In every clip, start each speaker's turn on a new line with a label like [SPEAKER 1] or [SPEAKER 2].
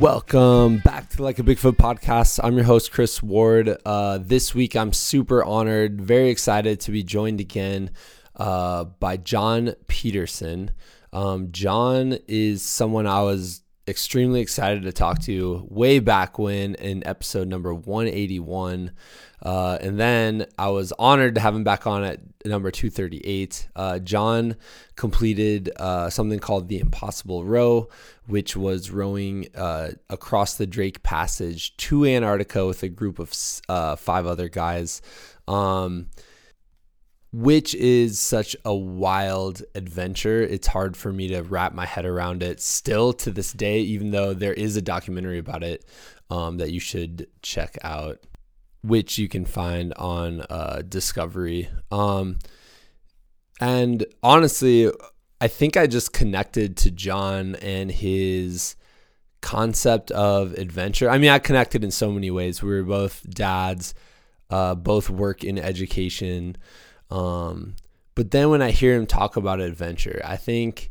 [SPEAKER 1] Welcome back to Like a Bigfoot podcast. I'm your host, Chris Ward. Uh, this week, I'm super honored, very excited to be joined again uh, by John Peterson. Um, John is someone I was extremely excited to talk to you way back when in episode number 181. Uh, and then I was honored to have him back on at number 238. Uh, John completed uh, something called the Impossible Row, which was rowing uh, across the Drake Passage to Antarctica with a group of uh, five other guys. Um, which is such a wild adventure. It's hard for me to wrap my head around it still to this day, even though there is a documentary about it um, that you should check out which you can find on uh, Discovery. Um, and honestly, I think I just connected to John and his concept of adventure. I mean, I connected in so many ways. We were both dads, uh, both work in education. Um, but then when I hear him talk about adventure, I think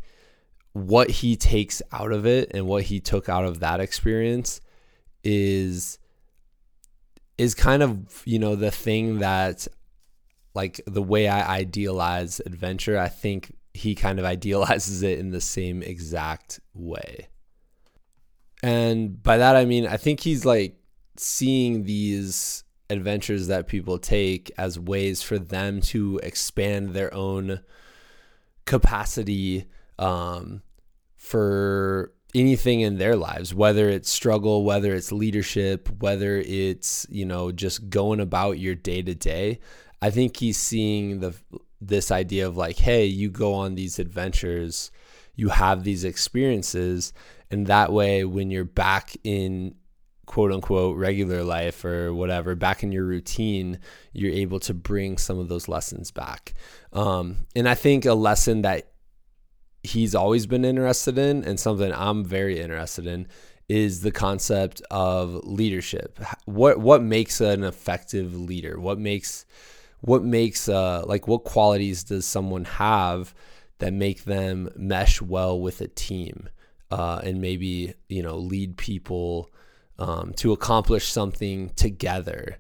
[SPEAKER 1] what he takes out of it and what he took out of that experience is is kind of you know the thing that like the way I idealize adventure. I think he kind of idealizes it in the same exact way. And by that I mean I think he's like seeing these adventures that people take as ways for them to expand their own capacity um, for anything in their lives whether it's struggle whether it's leadership whether it's you know just going about your day to day i think he's seeing the this idea of like hey you go on these adventures you have these experiences and that way when you're back in quote unquote regular life or whatever back in your routine you're able to bring some of those lessons back um, and i think a lesson that he's always been interested in and something I'm very interested in is the concept of leadership. What what makes an effective leader? What makes what makes uh like what qualities does someone have that make them mesh well with a team uh, and maybe you know lead people um, to accomplish something together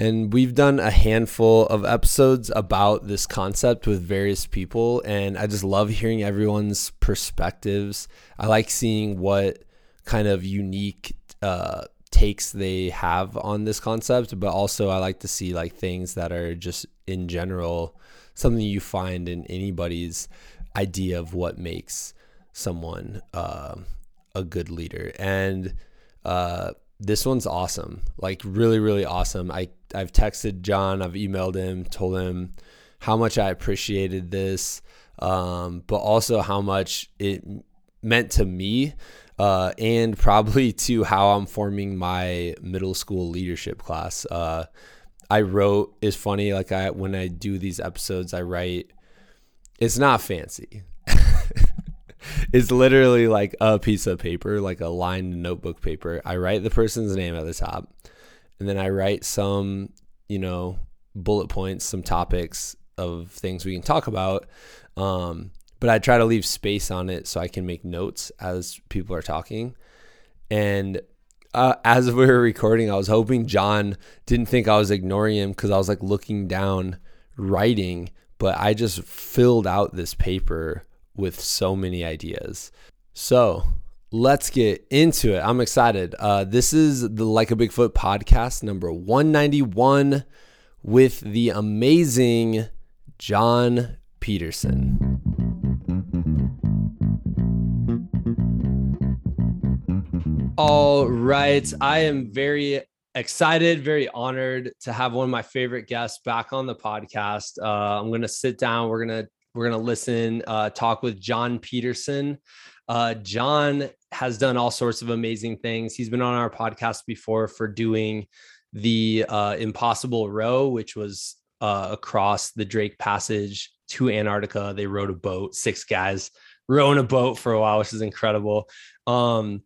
[SPEAKER 1] and we've done a handful of episodes about this concept with various people. And I just love hearing everyone's perspectives. I like seeing what kind of unique uh, takes they have on this concept, but also I like to see like things that are just in general something you find in anybody's idea of what makes someone uh, a good leader. And uh, this one's awesome. Like really, really awesome. I I've texted John, I've emailed him, told him how much I appreciated this, um, but also how much it meant to me, uh, and probably to how I'm forming my middle school leadership class. Uh, I wrote is funny. Like I when I do these episodes, I write. It's not fancy. it's literally like a piece of paper, like a lined notebook paper. I write the person's name at the top, and then I write some, you know, bullet points, some topics of things we can talk about. Um, but I try to leave space on it so I can make notes as people are talking. And uh, as we were recording, I was hoping John didn't think I was ignoring him because I was like looking down, writing, but I just filled out this paper with so many ideas. So let's get into it. I'm excited. Uh, this is the Like a Bigfoot podcast number 191 with the amazing John Peterson. All right. I am very excited, very honored to have one of my favorite guests back on the podcast. Uh, I'm going to sit down. We're going to we're going to listen, uh, talk with John Peterson. Uh, John has done all sorts of amazing things. He's been on our podcast before for doing the uh, Impossible Row, which was uh, across the Drake Passage to Antarctica. They rowed a boat, six guys rowing a boat for a while, which is incredible. Um,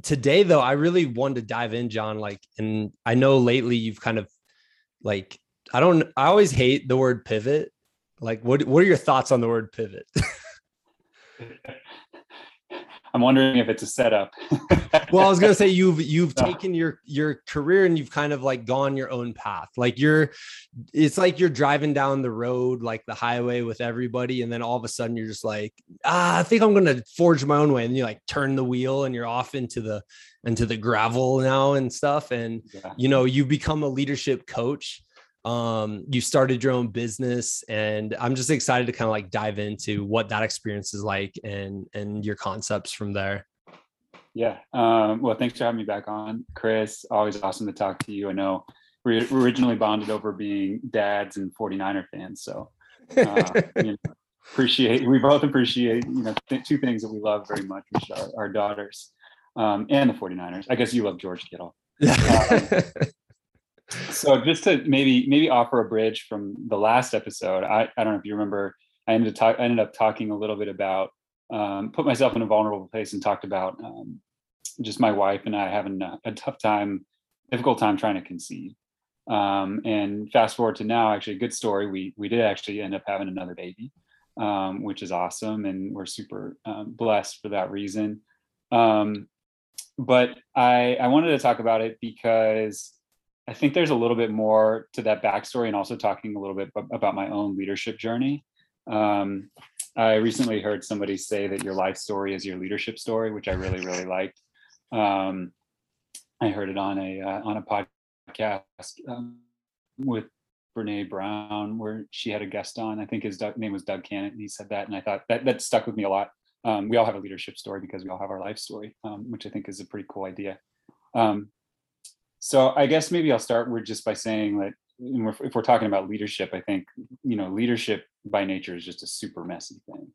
[SPEAKER 1] today, though, I really wanted to dive in, John. Like, and I know lately you've kind of like, I don't, I always hate the word pivot like, what what are your thoughts on the word pivot?
[SPEAKER 2] I'm wondering if it's a setup.
[SPEAKER 1] well, I was gonna say you've you've taken your your career and you've kind of like gone your own path. Like you're, it's like you're driving down the road like the highway with everybody, and then all of a sudden you're just like, ah, I think I'm gonna forge my own way, and you like turn the wheel and you're off into the into the gravel now and stuff, and yeah. you know you become a leadership coach um you started your own business and i'm just excited to kind of like dive into what that experience is like and and your concepts from there.
[SPEAKER 2] Yeah um well thanks for having me back on chris. Always awesome to talk to you. I know we originally bonded over being dads and 49er fans so uh, you know, appreciate we both appreciate you know th- two things that we love very much which are our daughters um, and the 49ers i guess you love george kittle. Um, so just to maybe maybe offer a bridge from the last episode i, I don't know if you remember i ended, talk, I ended up talking a little bit about um, put myself in a vulnerable place and talked about um, just my wife and i having a, a, tough time difficult time trying to conceive. Um, and fast forward to now actually a good story we we did actually end up having another baby um, which is awesome and we're super um, blessed for that reason. Um, but i i wanted to talk about it because I think there's a little bit more to that backstory and also talking a little bit about my own leadership journey. Um, I recently heard somebody say that your life story is your leadership story, which I really, really liked. Um, I heard it on a uh, on a podcast um, with Brene Brown, where she had a guest on. I think his name was Doug Cannon, and he said that, and I thought that that stuck with me a lot. Um, we all have a leadership story because we all have our life story, um, which I think is a pretty cool idea. Um, so I guess maybe I'll start with just by saying that if we're talking about leadership, I think you know leadership by nature is just a super messy thing.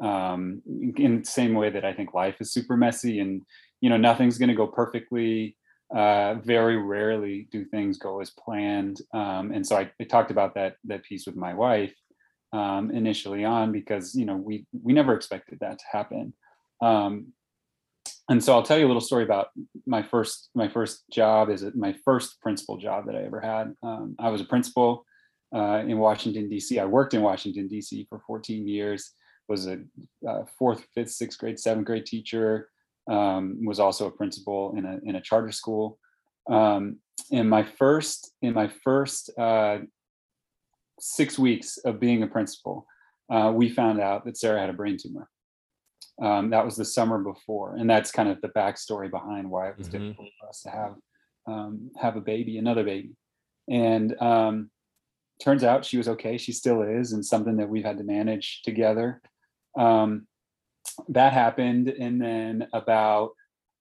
[SPEAKER 2] Um, in the same way that I think life is super messy, and you know nothing's going to go perfectly. Uh, very rarely do things go as planned, um, and so I, I, talked about that that piece with my wife um, initially on because you know we we never expected that to happen. Um, and so I'll tell you a little story about my first my first job is my first principal job that I ever had. Um, I was a principal uh, in Washington D.C. I worked in Washington D.C. for 14 years. Was a uh, fourth, fifth, sixth grade, seventh grade teacher. Um, was also a principal in a in a charter school. Um, in my first in my first uh, six weeks of being a principal, uh, we found out that Sarah had a brain tumor. Um, that was the summer before, and that's kind of the backstory behind why it was mm-hmm. difficult for us to have um, have a baby, another baby. And um, turns out she was okay. She still is, and something that we've had to manage together. Um, that happened, and then about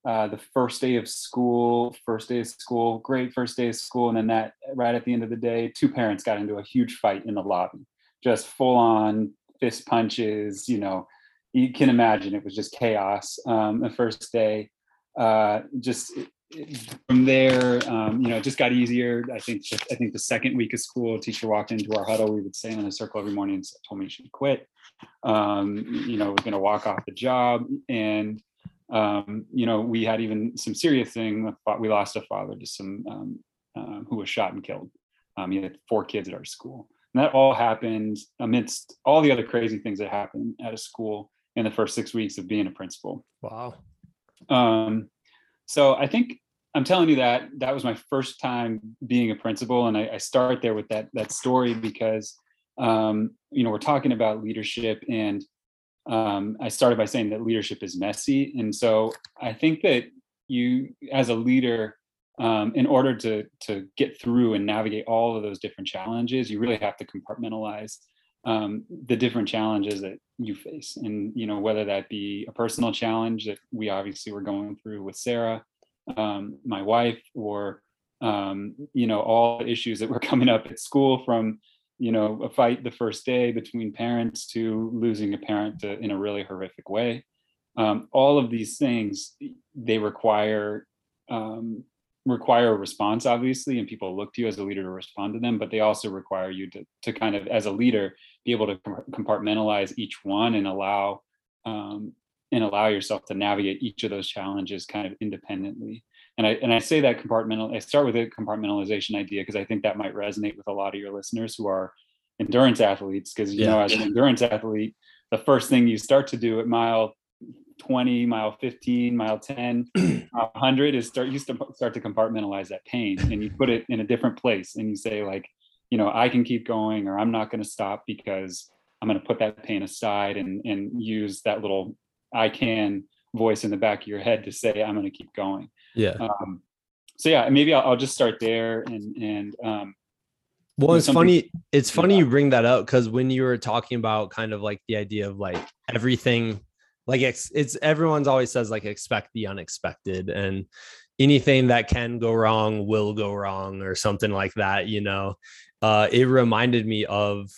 [SPEAKER 2] uh, the first day of school, first day of school, great first day of school, and then that right at the end of the day, two parents got into a huge fight in the lobby, just full on fist punches, you know you can imagine it was just chaos um, the first day. Uh, just from there, um, you know, it just got easier. I think I think the second week of school, a teacher walked into our huddle. We would stand in a circle every morning and told me she quit. Um, you know, was going to walk off the job, and um, you know, we had even some serious thing. We lost a father to some um, uh, who was shot and killed. Um, he had four kids at our school, and that all happened amidst all the other crazy things that happened at a school in the first six weeks of being a principal.
[SPEAKER 1] Wow.
[SPEAKER 2] Um, so I think I'm telling you that that was my first time being a principal, and I, I start there with that that story because um, you know we're talking about leadership, and um, I started by saying that leadership is messy, and so I think that you, as a leader, um, in order to to get through and navigate all of those different challenges, you really have to compartmentalize um, the different challenges that you face. And you know whether that be a personal challenge that we obviously were going through with sarah um, my wife or um, you know all the issues that were coming up at school from you know a fight the first day between parents to losing a parent to, in a really horrific way. Um, all of these things they require um, require a response obviously and people look to you as a leader to respond to them but they also require you to, to kind of as a leader be able to compartmentalize each one and allow um, and allow yourself to navigate each of those challenges kind of independently and i and i say that compartmental i start with a compartmentalization idea because i think that might resonate with a lot of your listeners who are endurance athletes because you yeah. know as an endurance athlete the first thing you start to do at mile 20 mile 15 mile 10 100 is start you start to compartmentalize that pain and you put it in a different place and you say like you know i can keep going or i'm not going to stop because i'm going to put that pain aside and and use that little i can voice in the back of your head to say i'm going to keep going
[SPEAKER 1] yeah.
[SPEAKER 2] Um, so yeah maybe I'll, I'll, just start there and and um
[SPEAKER 1] well it's funny it's funny you bring that up because when you were talking about kind of like the idea of like everything like it's, it's everyone's always says like expect the unexpected and anything that can go wrong will go wrong or something like that you know? Uh it reminded me of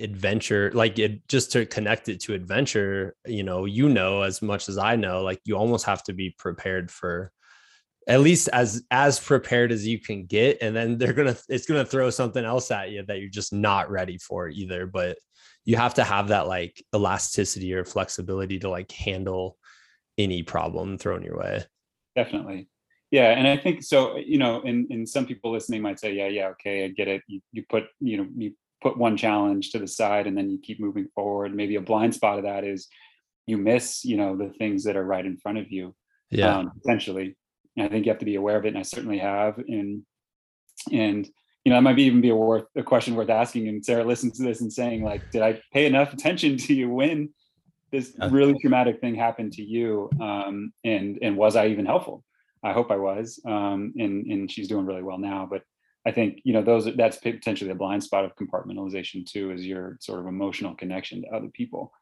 [SPEAKER 1] adventure like it just to connect it to adventure you know you know as much as i know like you almost have to be prepared for at least as as prepared as you can get and then they're gonna it's gonna throw something else at you that you're just not ready for either but you have to have that like elasticity or flexibility to like handle any problem thrown your way.
[SPEAKER 2] Definitely. Yeah and i think so you know and, and some people listening might say yeah yeah okay i get it. You, you put you know you put one challenge to the side and then you keep moving forward. Maybe a blind spot of that is you miss you know the things that are right in front of you
[SPEAKER 1] yeah. um,
[SPEAKER 2] potentially. And i think you have to be aware of it and i certainly have and and you know, that might be even be a worth a question worth asking. And Sarah listens to this and saying, like, did I pay enough attention to you when this really traumatic thing happened to you? Um, and and was I even helpful? I hope I was. Um, and and she's doing really well now. But I think you know those that's potentially a blind spot of compartmentalization too, is your sort of emotional connection to other people,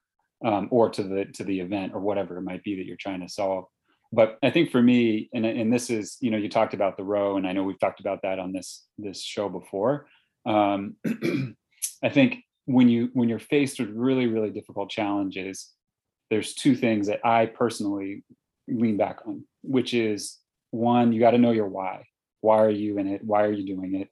[SPEAKER 2] um, or to the to the event or whatever it might be that you're trying to solve but I think for me, and and this is, you know, you talked about the row, and I know we've talked about that on this this show before. Um, I think when you when you're faced with really really difficult challenges, there's two things that I personally lean back on, which is one, you got to know your why. Why are you in it? Why are you doing it?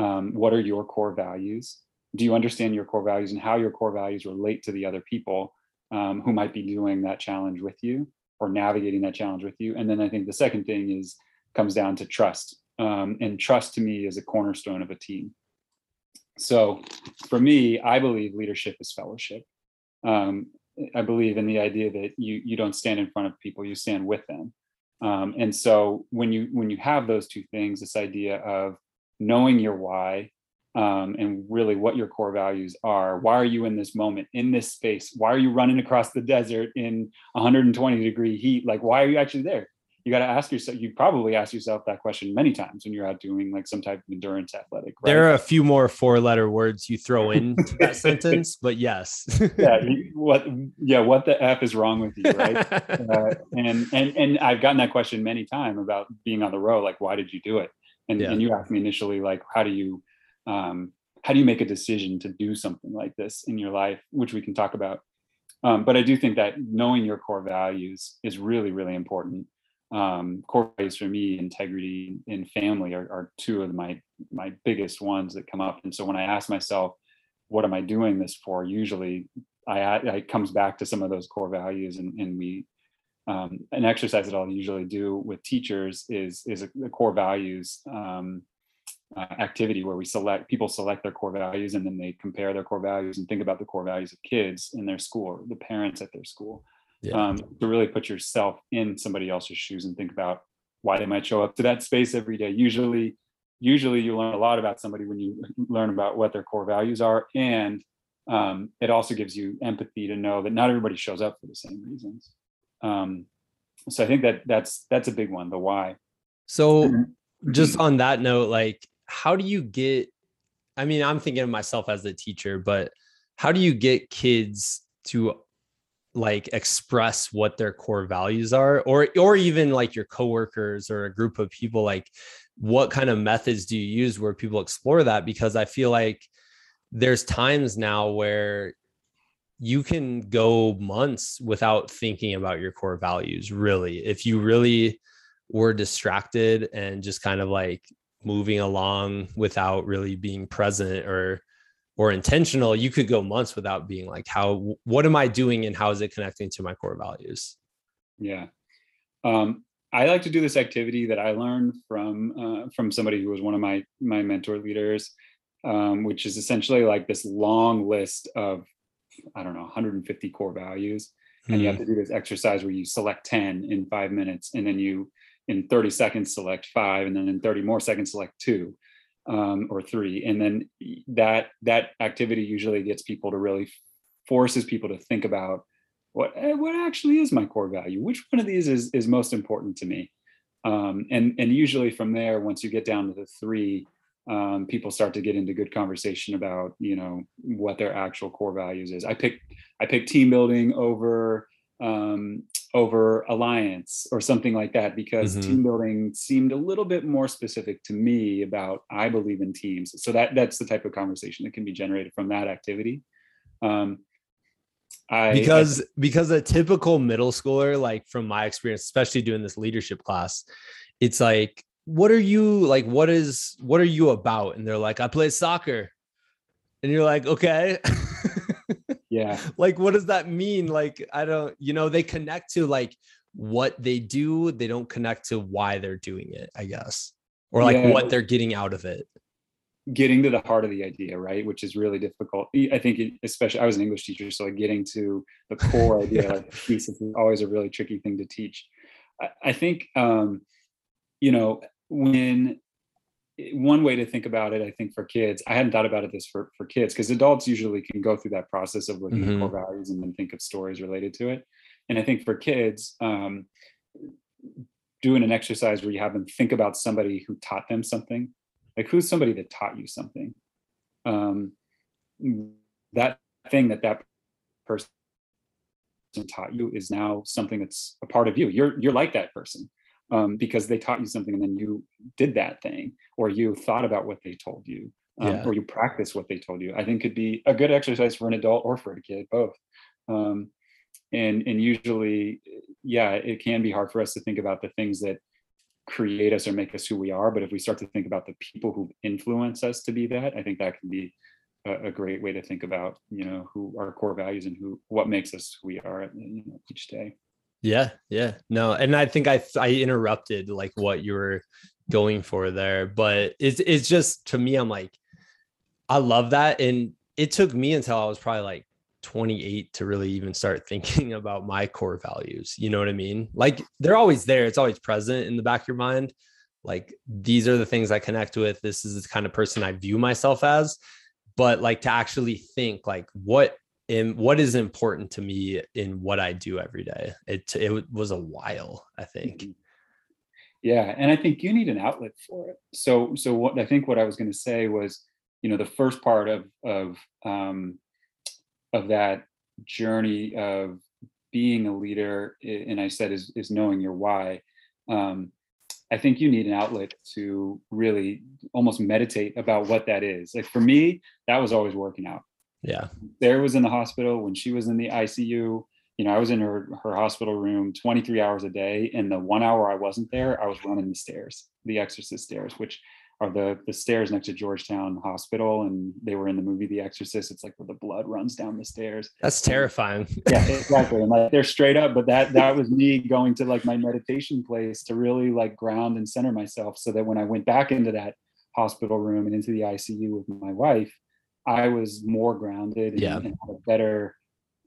[SPEAKER 2] Um, what are your core values? Do you understand your core values and how your core values relate to the other people um, who might be doing that challenge with you? Or navigating that challenge with you. And then I think the second thing is comes down to trust. Um, and trust to me is a cornerstone of a team. So for me, I believe leadership is fellowship. Um, I believe in the idea that you you don't stand in front of people, you stand with them. Um, and so when you when you have those two things, this idea of knowing your why um, and really what your core values are. Why are you in this moment, in this space? Why are you running across the desert in 120 degree heat? Like, why are you actually there? You got to ask yourself, you probably ask yourself that question many times when you're out doing like some type of endurance athletic.
[SPEAKER 1] Right? There are a few more four letter words you throw into that sentence, but yes.
[SPEAKER 2] yeah. What, yeah. What the F is wrong with you? Right. uh, and, and, and I've gotten that question many times about being on the row. Like, why did you do it? And, yeah. and you asked me initially, like, how do you, um, how do you make a decision to do something like this in your life which we can talk about. Um, but i do think that knowing your core values is really really important. Um, core values for me integrity and family are, are two of my my biggest ones that come up. And so when i ask myself what am i doing this for? Usually i, I it comes back to some of those core values and, and we um, an exercise that i'll usually do with teachers is is a, core values um, uh, activity where we select people select their core values and then they compare their core values and think about the core values of kids in their school or the parents at their school. Yeah. um, to really put yourself in somebody else's shoes and think about why they might show up to that space every day. Usually usually you learn a lot about somebody when you learn about what their core values are and um, it also gives you empathy to know that not everybody shows up for the same reasons. Um, so i think that that's that's a big one the why.
[SPEAKER 1] So just on that note like how do you get i mean i'm thinking of myself as a teacher but how do you get kids to like express what their core values are? Or or even like your coworkers or a group of people like what kind of methods do you use where people explore that? Because i feel like there's times now where you can go months without thinking about your core values really. If you really were distracted and just kind of like moving along without really being present or or intentional you could go months without being like how what am i doing and how is it connecting to my core values
[SPEAKER 2] yeah um, i like to do this activity that i learned from uh, from somebody who was one of my my mentor leaders um, which is essentially like this long list of I don't know, 150 core values. And you have
[SPEAKER 1] Hmm.
[SPEAKER 2] to do this exercise where you select 10 in five minutes, and then you in 30 seconds select five, and then in 30 more seconds select two um, or three. And then that that activity usually gets people to really forces people to think about what eh, what actually is my core value? Which one of these is is most important to me? Um, and and usually from there, once you get down to the three, um, people start to get into good conversation about you know what their actual core values is. I picked I picked team building over um, over alliance or something like that because
[SPEAKER 1] Mhm.
[SPEAKER 2] team building seemed a little bit more specific to me about I believe in teams. So that that's the type of conversation that can be generated from that activity. Um, I I-
[SPEAKER 1] because because a typical middle schooler like from my experience especially doing this leadership class it's like what are you like what is what are you about and they're like i play soccer and you're like okay
[SPEAKER 2] yeah
[SPEAKER 1] like what does that mean like i don't you know they connect to like what they do they don't connect to why they're doing it i guess or like
[SPEAKER 2] Yeah.
[SPEAKER 1] what they're getting out of it
[SPEAKER 2] getting to the heart of the idea, right? Which is really difficult. i think, it- especially, I was an English teacher, so like getting to the core idea,
[SPEAKER 1] Yeah.
[SPEAKER 2] like the is always a really tricky thing to teach. I, I think, um, you know, when one way to think about it, I think for kids, I hadn't thought about it this for for kids because adults usually can go through that process of looking
[SPEAKER 1] Mhm.
[SPEAKER 2] at core values and then think of stories related to it. And I think for kids, um, doing an exercise where you have them think about somebody who taught them something like who's somebody that taught you something um that thing that that person taught you is now something that's a part of you you're you're like that person um because they taught you something and then you did that thing or you thought about what they told you um,
[SPEAKER 1] Yeah.
[SPEAKER 2] or you practice what they told you i think could be a good exercise for an adult or for a kid both um and and usually yeah it can be hard for us to think about the things that create us or make us who we are but if we start to think about the people who influence us to be that i think that can be a, a great way to think about you know who our core values and who what makes us who we are you know, each day
[SPEAKER 1] Yeah, yeah. No, and I think I I interrupted like what you were going for there, but it's it's just to me I'm like I love that and it took me until I was probably like 28 to really even start thinking about my core values. You know what I mean? Like they're always there. It's always present in the back of your mind. Like these are the things I connect with. This is the kind of person I view myself as. But like to actually think like what and what is important to me in what I do every day. It it was a while, I think.
[SPEAKER 2] Mhm. yeah and i think you need an outlet for it so so what i think what i was going to say was you know the first part of of um of that journey of being a leader and i said is is knowing your why um i think you need an outlet to really almost meditate about what that is like for me that was always working out
[SPEAKER 1] Yeah.
[SPEAKER 2] There was in the hospital when she was in the ICU. You know, I was in her her hospital room 23 hours a day, and the one hour I wasn't there, I was running the stairs, the Exorcist stairs, which are the the stairs next to Georgetown Hospital, and they were in the movie The Exorcist. It's like where the blood runs down the stairs.
[SPEAKER 1] That's terrifying.
[SPEAKER 2] Yeah, exactly. And like they're straight up, but that that was me going to like my meditation place to really like ground and center myself, so that when I went back into that hospital room and into the ICU with my wife, I was more grounded and,
[SPEAKER 1] Yeah.
[SPEAKER 2] and had a better.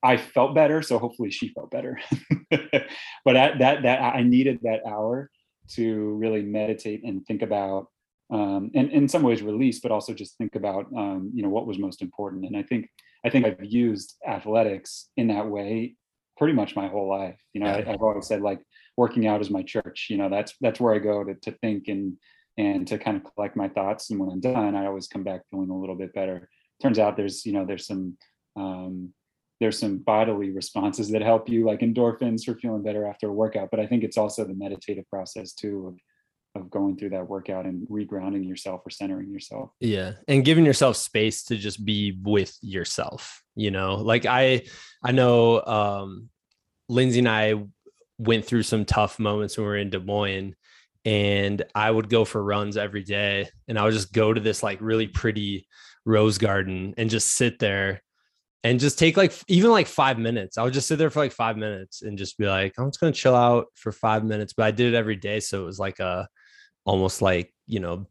[SPEAKER 2] I felt better, so hopefully she felt better. but at that that I needed that hour to really meditate and think about, um, and in some ways release, but also just think about, um, you know, what was most important. And I think I think I've used athletics in that way pretty much my whole life. You know. I, I've always said like working out is my church. You know, that's that's where I go to to think and and to kind of collect my thoughts. And when I'm done, I always come back feeling a little bit better. Turns out there's you know there's some um, there's some bodily responses that help you like endorphins for feeling better after a workout. But I think it's also the meditative process too of of going through that workout and regrounding yourself or centering yourself.
[SPEAKER 1] Yeah. And giving yourself space to just be with yourself, you know, like I, I know, um, Lindsay and I went through some tough moments when we were in Des Moines and I would go for runs every day and I would just go to this like really pretty rose garden and just sit there and just take like even like five minutes. I would just sit there for like five minutes and just be like, I'm just gonna chill out for five minutes. But I did it every day. So it was like a almost like, you know,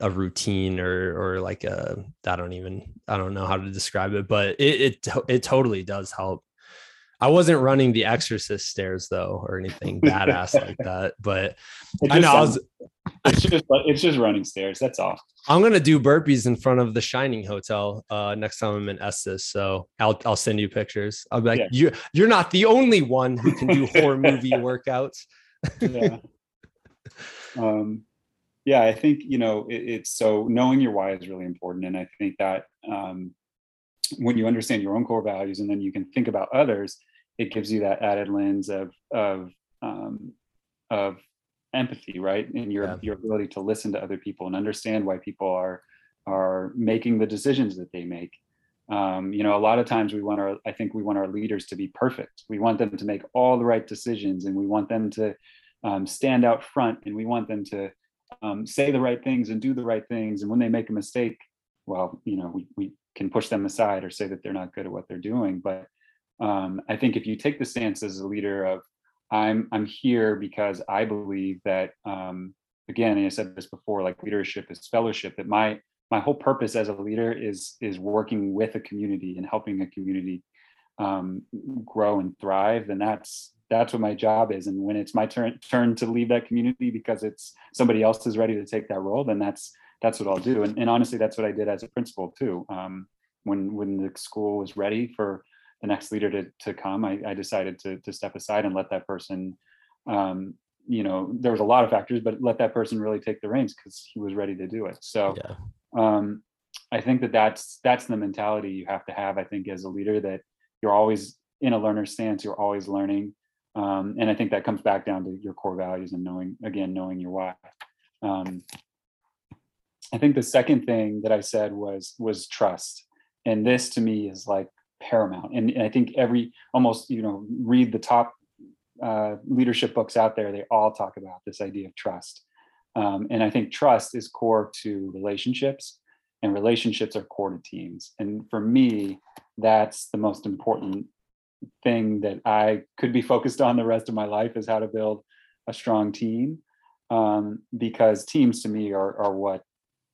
[SPEAKER 1] a routine or or like a I don't even I don't know how to describe it, but it it it totally does help. I wasn't running the exorcist stairs though or anything badass like that, but I know I was
[SPEAKER 2] it's just it's just running stairs. That's all.
[SPEAKER 1] I'm gonna do burpees in front of the Shining Hotel uh, next time I'm in Estes. So I'll I'll send you pictures. I'll be like, yeah. you you're not the only one who can do horror movie workouts.
[SPEAKER 2] yeah. Um, yeah, I think you know it, it's so knowing your why is really important, and I think that um, when you understand your own core values and then you can think about others, it gives you that added lens of of um, of empathy, right? And your yeah. your ability to listen to other people and understand why people are are making the decisions that they make. Um, you know, a lot of times we want our I think we want our leaders to be perfect. We want them to make all the right decisions, and we want them to um, stand out front, and we want them to um, say the right things and do the right things. And when they make a mistake, well, you know, we we can push them aside or say that they're not good at what they're doing. But um, I think if you take the stance as a leader of I'm I'm here because I believe that um, again, and I said this before, like leadership is fellowship. That my my whole purpose as a leader is is working with a community and helping a community um, grow and thrive. And that's that's what my job is. And when it's my turn turn to leave that community because it's somebody else is ready to take that role, then that's that's what I'll do. And, and honestly, that's what I did as a principal too. Um, when when the school was ready for the next leader to to come, I, I decided to to step aside and let that person. Um, you know, there was a lot of factors, but let that person really take the reins because he was ready to do it. So, yeah. um, I think that that's that's the mentality you have to have. I think as a leader that you're always in a learner stance. You're always learning, um, and I think that comes back down to your core values and knowing again knowing your why. Um, I think the second thing that I said was was trust, and this to me is like paramount. And, and I think every almost you know read the top uh, leadership books out there, they all talk about this idea of trust. Um, and I think trust is core to relationships, and relationships are core to teams. And for me, that's the most important thing that I could be focused on the rest of my life is how to build a strong team. Um, because teams to me are, are what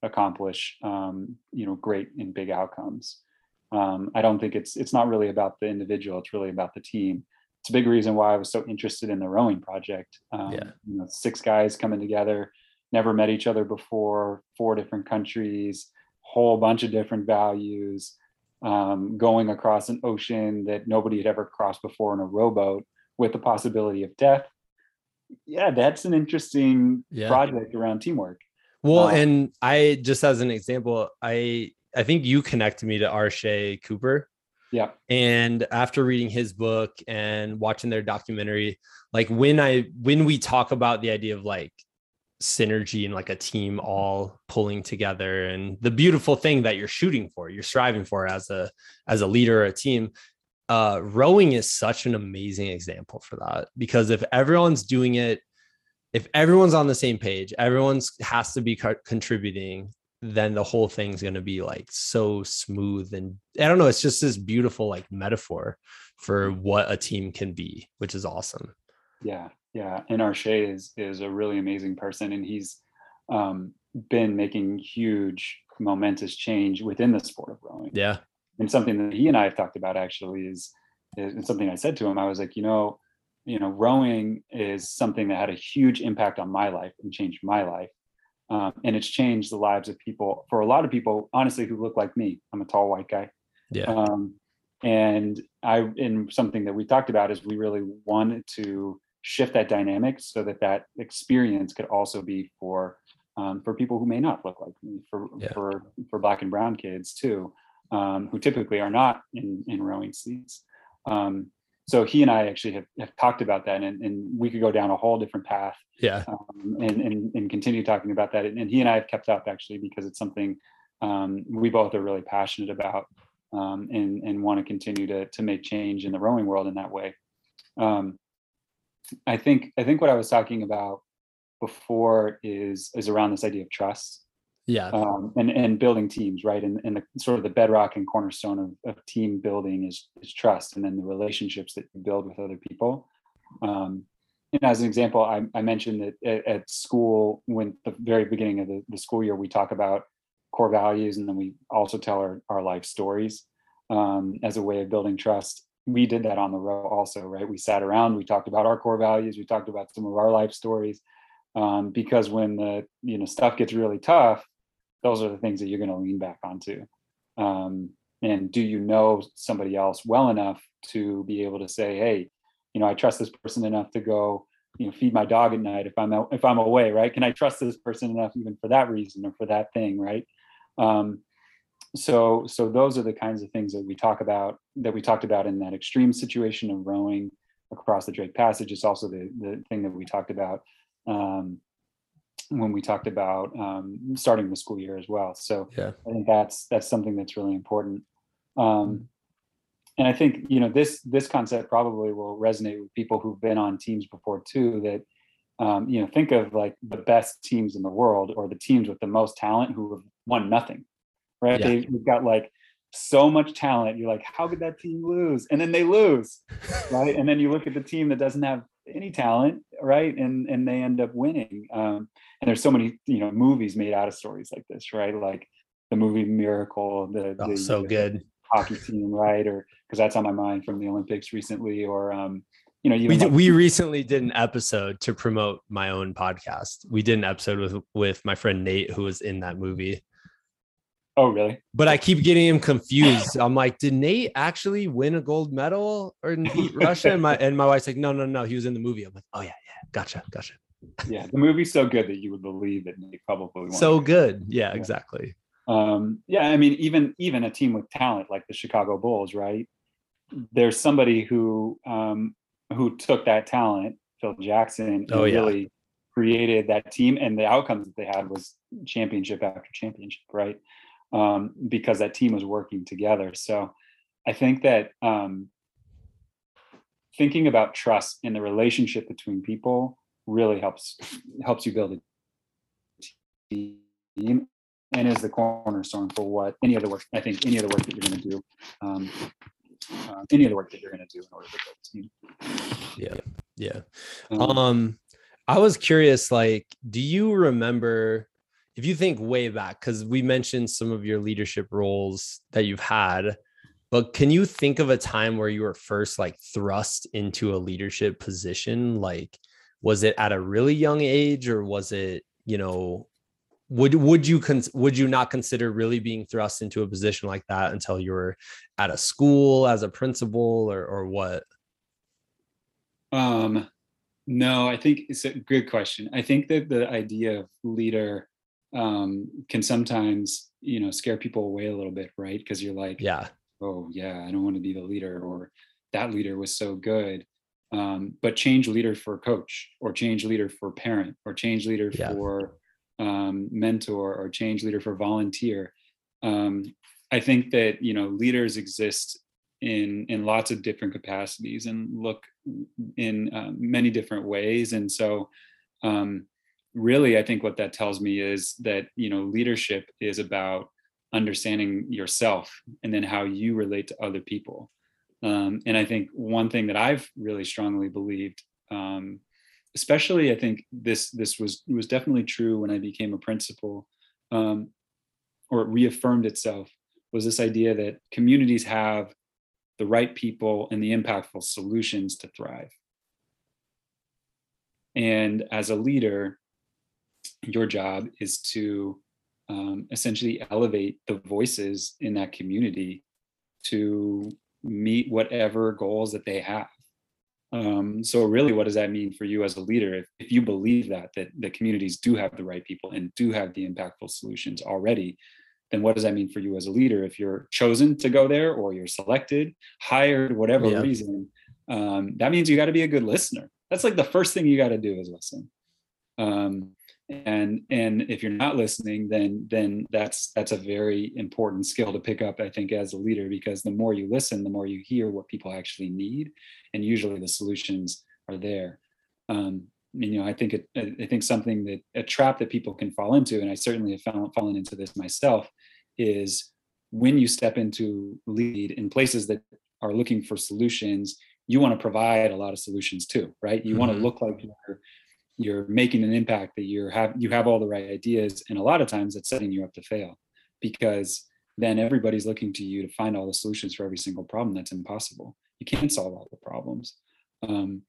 [SPEAKER 2] accomplish um, you know great and big outcomes um, I don't think it's it's not really about the individual. It's really about the team. It's a big reason why I was so interested in the rowing project. Um, yeah. You know, six guys coming together, never met each other before, four different countries, whole bunch of different values, um, going across an ocean that nobody had ever crossed before in a rowboat with the possibility of death. Yeah, that's an interesting yeah. project around teamwork.
[SPEAKER 1] Well, um, and I just as an example, I I think you connected me to Arshay Cooper.
[SPEAKER 2] Yeah.
[SPEAKER 1] And after reading his book and watching their documentary, like when I when we talk about the idea of like synergy and like a team all pulling together and the beautiful thing that you're shooting for, you're striving for as a as a leader or a team, uh rowing is such an amazing example for that because if everyone's doing it if everyone's on the same page, everyone's has to be co- contributing then the whole thing's going to be like so smooth and I don't know, it's just this beautiful like metaphor for what a team can be, which is awesome.
[SPEAKER 2] Yeah, yeah. And Arshay is is a really amazing person, and he's um, been making huge momentous change within the sport of rowing.
[SPEAKER 1] Yeah,
[SPEAKER 2] and something that he and I have talked about actually is, is something I said to him. I was like, you know, you know, rowing is something that had a huge impact on my life and changed my life um, and it's changed the lives of people for a lot of people honestly who look like me. I'm a tall white guy.
[SPEAKER 1] Yeah.
[SPEAKER 2] Um, and i in something that we talked about is we really wanted to shift that dynamic so that that experience could also be for um, for people who may not look like me for yeah. for for black and brown kids too um, who typically are not in in rowing seats. Um, so he and I actually have, have talked about that, and, and we could go down a whole different path.
[SPEAKER 1] Yeah.
[SPEAKER 2] Um, and, and and continue talking about that, and, and, he and I have kept up actually because it's something um, we both are really passionate about, um, and and want to continue to to make change in the rowing world in that way. Um, I think I think what I was talking about before is is around this idea of trust
[SPEAKER 1] yeah
[SPEAKER 2] um, and and building teams right and, and the sort of the bedrock and cornerstone of, of team building is is trust and then the relationships that you build with other people um, as an example, I, I mentioned that at, at, school, when the very beginning of the, the, school year, we talk about core values, and then we also tell our, our life stories um, as a way of building trust. We did that on the row also, right? We sat around, we talked about our core values, we talked about some of our life stories, um, because when the you know stuff gets really tough, those are the things that you're going to lean back onto. Um, and do you know somebody else well enough to be able to say, hey, you know, I trust this person enough to go, you know, feed my dog at night if I'm if I'm away, right? Can I trust this person enough even for that reason or for that thing, right? Um, so so those are the kinds of things that we talk about that we talked about in that extreme situation of rowing across the Drake Passage. It's also the the thing that we talked about um, when we talked about um, starting the school year as well. So yeah. I think that's that's something that's really important. Um, mm-hmm. and I think you know this this concept probably will resonate with people who've been on teams before too. That um, you know think of like the best teams in the world or the teams with the most talent who have won nothing, right? Yeah. They've got like so much talent. You're like, how could that team lose? And then they lose, right? And then you look at the team that doesn't have any talent, right? And and they end up winning. Um, and there's so many you know movies made out of stories like this, right? Like the movie Miracle, the,
[SPEAKER 1] oh,
[SPEAKER 2] the
[SPEAKER 1] so
[SPEAKER 2] the
[SPEAKER 1] good
[SPEAKER 2] hockey team, right? Or because that's on my mind from the Olympics recently, or um, you know,
[SPEAKER 1] we did, like- we recently did an episode to promote my own podcast. We did an episode with with my friend Nate, who was in that movie.
[SPEAKER 2] Oh, really?
[SPEAKER 1] But I keep getting him confused. I'm like, did Nate actually win a gold medal or beat Russia? And my and my wife's like, no, no, no, he was in the movie. I'm like, oh yeah, yeah, gotcha, gotcha.
[SPEAKER 2] Yeah, the movie's so good that you would believe that Nate probably won.
[SPEAKER 1] So good, yeah, yeah, exactly.
[SPEAKER 2] Um, yeah, I mean, even even a team with talent like the Chicago Bulls, right? There's somebody who um, who took that talent, Phil Jackson, and oh, yeah. really created that team, and the outcomes that they had was championship after championship, right? Um, because that team was working together. So I think that um, thinking about trust in the relationship between people really helps helps you build a team and is the cornerstone for what any other work I think any other work that you're going to do um, uh, any other work that you're going to do in order to build a team.
[SPEAKER 1] Yeah, yeah. Um, um, I was curious, like, do you remember if you think way back, because we mentioned some of your leadership roles that you've had, but can you think of a time where you were first like thrust into a leadership position? Like, was it at a really young age, or was it, you know, would would you con- would you not consider really being thrust into a position like that until you were at a school as a principal, or or what?
[SPEAKER 2] Um, no, I think it's a good question. I think that the idea of leader um, can sometimes you know scare people away a little bit, right? Because you're like,
[SPEAKER 1] yeah,
[SPEAKER 2] oh yeah, I don't want to be the leader, or that leader was so good. Um, but change leader for coach, or change leader for parent, or change leader yeah. for um, mentor, or change leader for volunteer. Um, I think that you know leaders exist in in lots of different capacities and look in uh, many different ways, and so um, really i think what that tells me is that you know leadership is about understanding yourself and then how you relate to other people. Um, and i think one thing that i've really strongly believed um, especially i think this this was was definitely true when i became a principal um, or it reaffirmed itself was this idea that communities have the right people and the impactful solutions to thrive. And as a leader your job is to um, essentially elevate the voices in that community to meet whatever goals that they have. Um, so really, what does that mean for you as a leader? If, if you believe that, that the communities do have the right people and do have the impactful solutions already, then what does that mean for you as a leader? If you're chosen to go there or you're selected, hired, whatever yeah. reason, um, that means you got to be a good listener. That's like the first thing you got to do is listen. Um, and and if you're not listening then then that's that's a very important skill to pick up i think as a leader because the more you listen the more you hear what people actually need and usually the solutions are there um, you know i think it i think something that a trap that people can fall into and i certainly have found, fallen into this myself is when you step into lead in places that are looking for solutions you want to provide a lot of solutions too right you mm-hmm. want to look like you're you're making an impact that you're have you have all the right ideas and a lot of times it's setting you up to fail because then everybody's looking to you to find all the solutions for every single problem that's impossible. You can't solve all the problems. Um,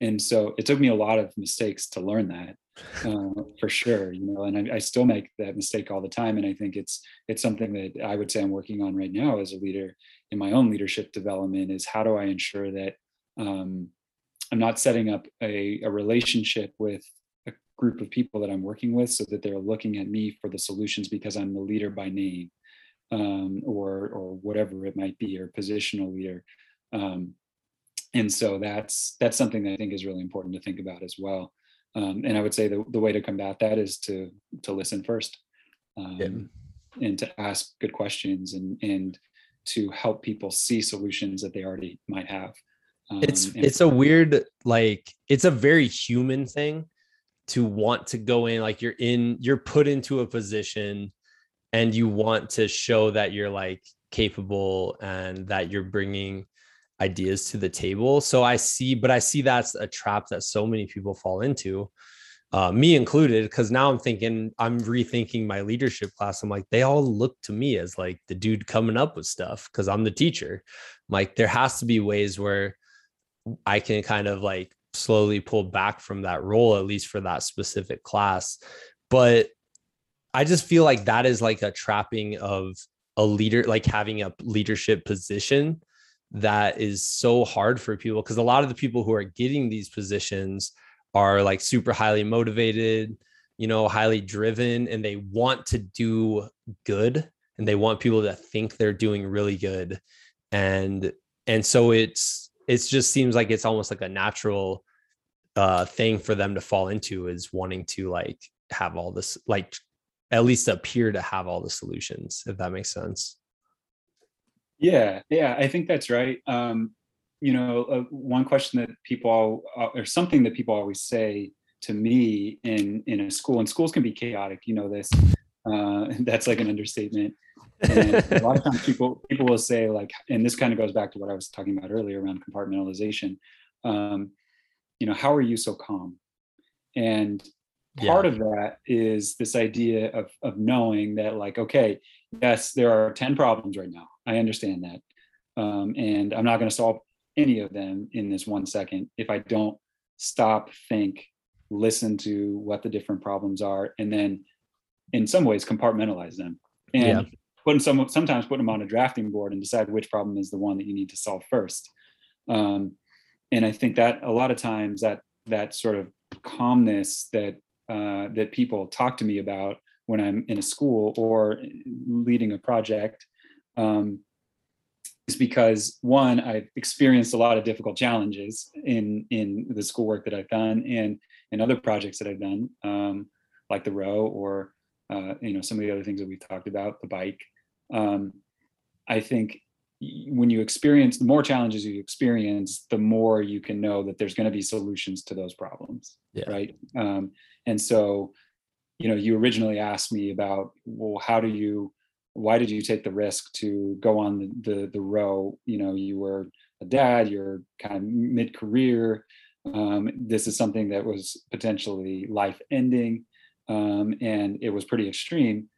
[SPEAKER 2] and so it took me a lot of mistakes to learn that uh, for sure you know and I, I, still make that mistake all the time and i think it's it's something that i would say i'm working on right now as a leader in my own leadership development is how do i ensure that um, i'm not setting up a, a relationship with a group of people that i'm working with so that they're looking at me for the solutions because i'm the leader by name um, or or whatever it might be or positional leader. Um, and so that's that's something that i think is really important to think about as well. Um, and i would say the, the way to combat that is to to listen first um, yeah. and to ask good questions and and to help people see solutions that they already might have
[SPEAKER 1] um, it's it's a weird like it's a very human thing to want to go in like you're in you're put into a position and you want to show that you're like capable and that you're bringing ideas to the table. So I see, but I see that's a trap that so many people fall into, uh, me included. Because now I'm thinking, I'm rethinking my leadership class. I'm like, they all look to me as like the dude coming up with stuff because I'm the teacher. I'm like, there has to be ways where I can kind of like slowly pull back from that role, at least for that specific class. But I just feel like that is like a trapping of a leader, like having a leadership position that is so hard for people because a lot of the people who are getting these positions are like super highly motivated, you know, highly driven, and they want to do good and they want people to think they're doing really good. And and so it's it just seems like it's almost like a natural uh thing for them to fall into is wanting to like have all this like at least appear to have all the solutions, if that makes sense.
[SPEAKER 2] Yeah, yeah, I think that's right. Um, you know, uh, one question that people uh, or something that people always say to me in in a school, and schools can be chaotic. You know this. Uh, that's like an understatement. And a lot of times people people will say like, and this kind of goes back to what I was talking about earlier around compartmentalization. Um, you know, how are you so calm? And part yeah. of that is this idea of of knowing that like okay yes there are 10 problems right now i understand that um, and i'm not going to solve any of them in this one second if i don't stop think listen to what the different problems are and then in some ways compartmentalize them and yeah. Put them some, sometimes put them on a drafting board and decide which problem is the one that you need to solve first um, and i think that a lot of times that that sort of calmness that uh, that people talk to me about when I'm in a school or leading a project um, is because one, I've experienced a lot of difficult challenges in in the schoolwork that I've done and in other projects that I've done, um, like the row or uh, you know some of the other things that we've talked about, the bike. Um, I think when you experience the more challenges you experience the more you can know that there's going to be solutions to those problems yeah. right? Um, and so you know you originally asked me about well how do you why did you take the risk to go on the the, the row? You know you were a dad you're kind of mid-career. Um, this is something that was potentially life ending um, and it was pretty extreme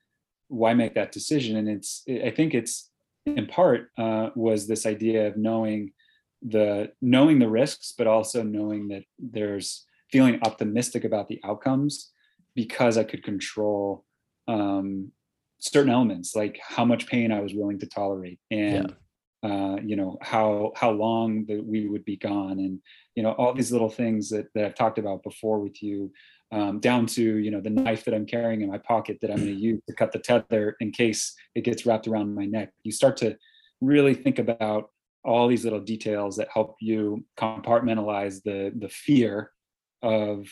[SPEAKER 2] why make that decision and it's i think it's in part uh, was this idea of knowing the knowing the risks but also knowing that there's feeling optimistic about the outcomes because i could control um, certain elements like how much pain i was willing to tolerate and yeah. uh, you know how how long that we would be gone and you know all these little things that, that i've talked about before with you um, down to you know the knife that I'm carrying in my pocket that I'm going to use to cut the tether in case it gets wrapped around my neck. You start to really think about all these little details that help you compartmentalize the the fear of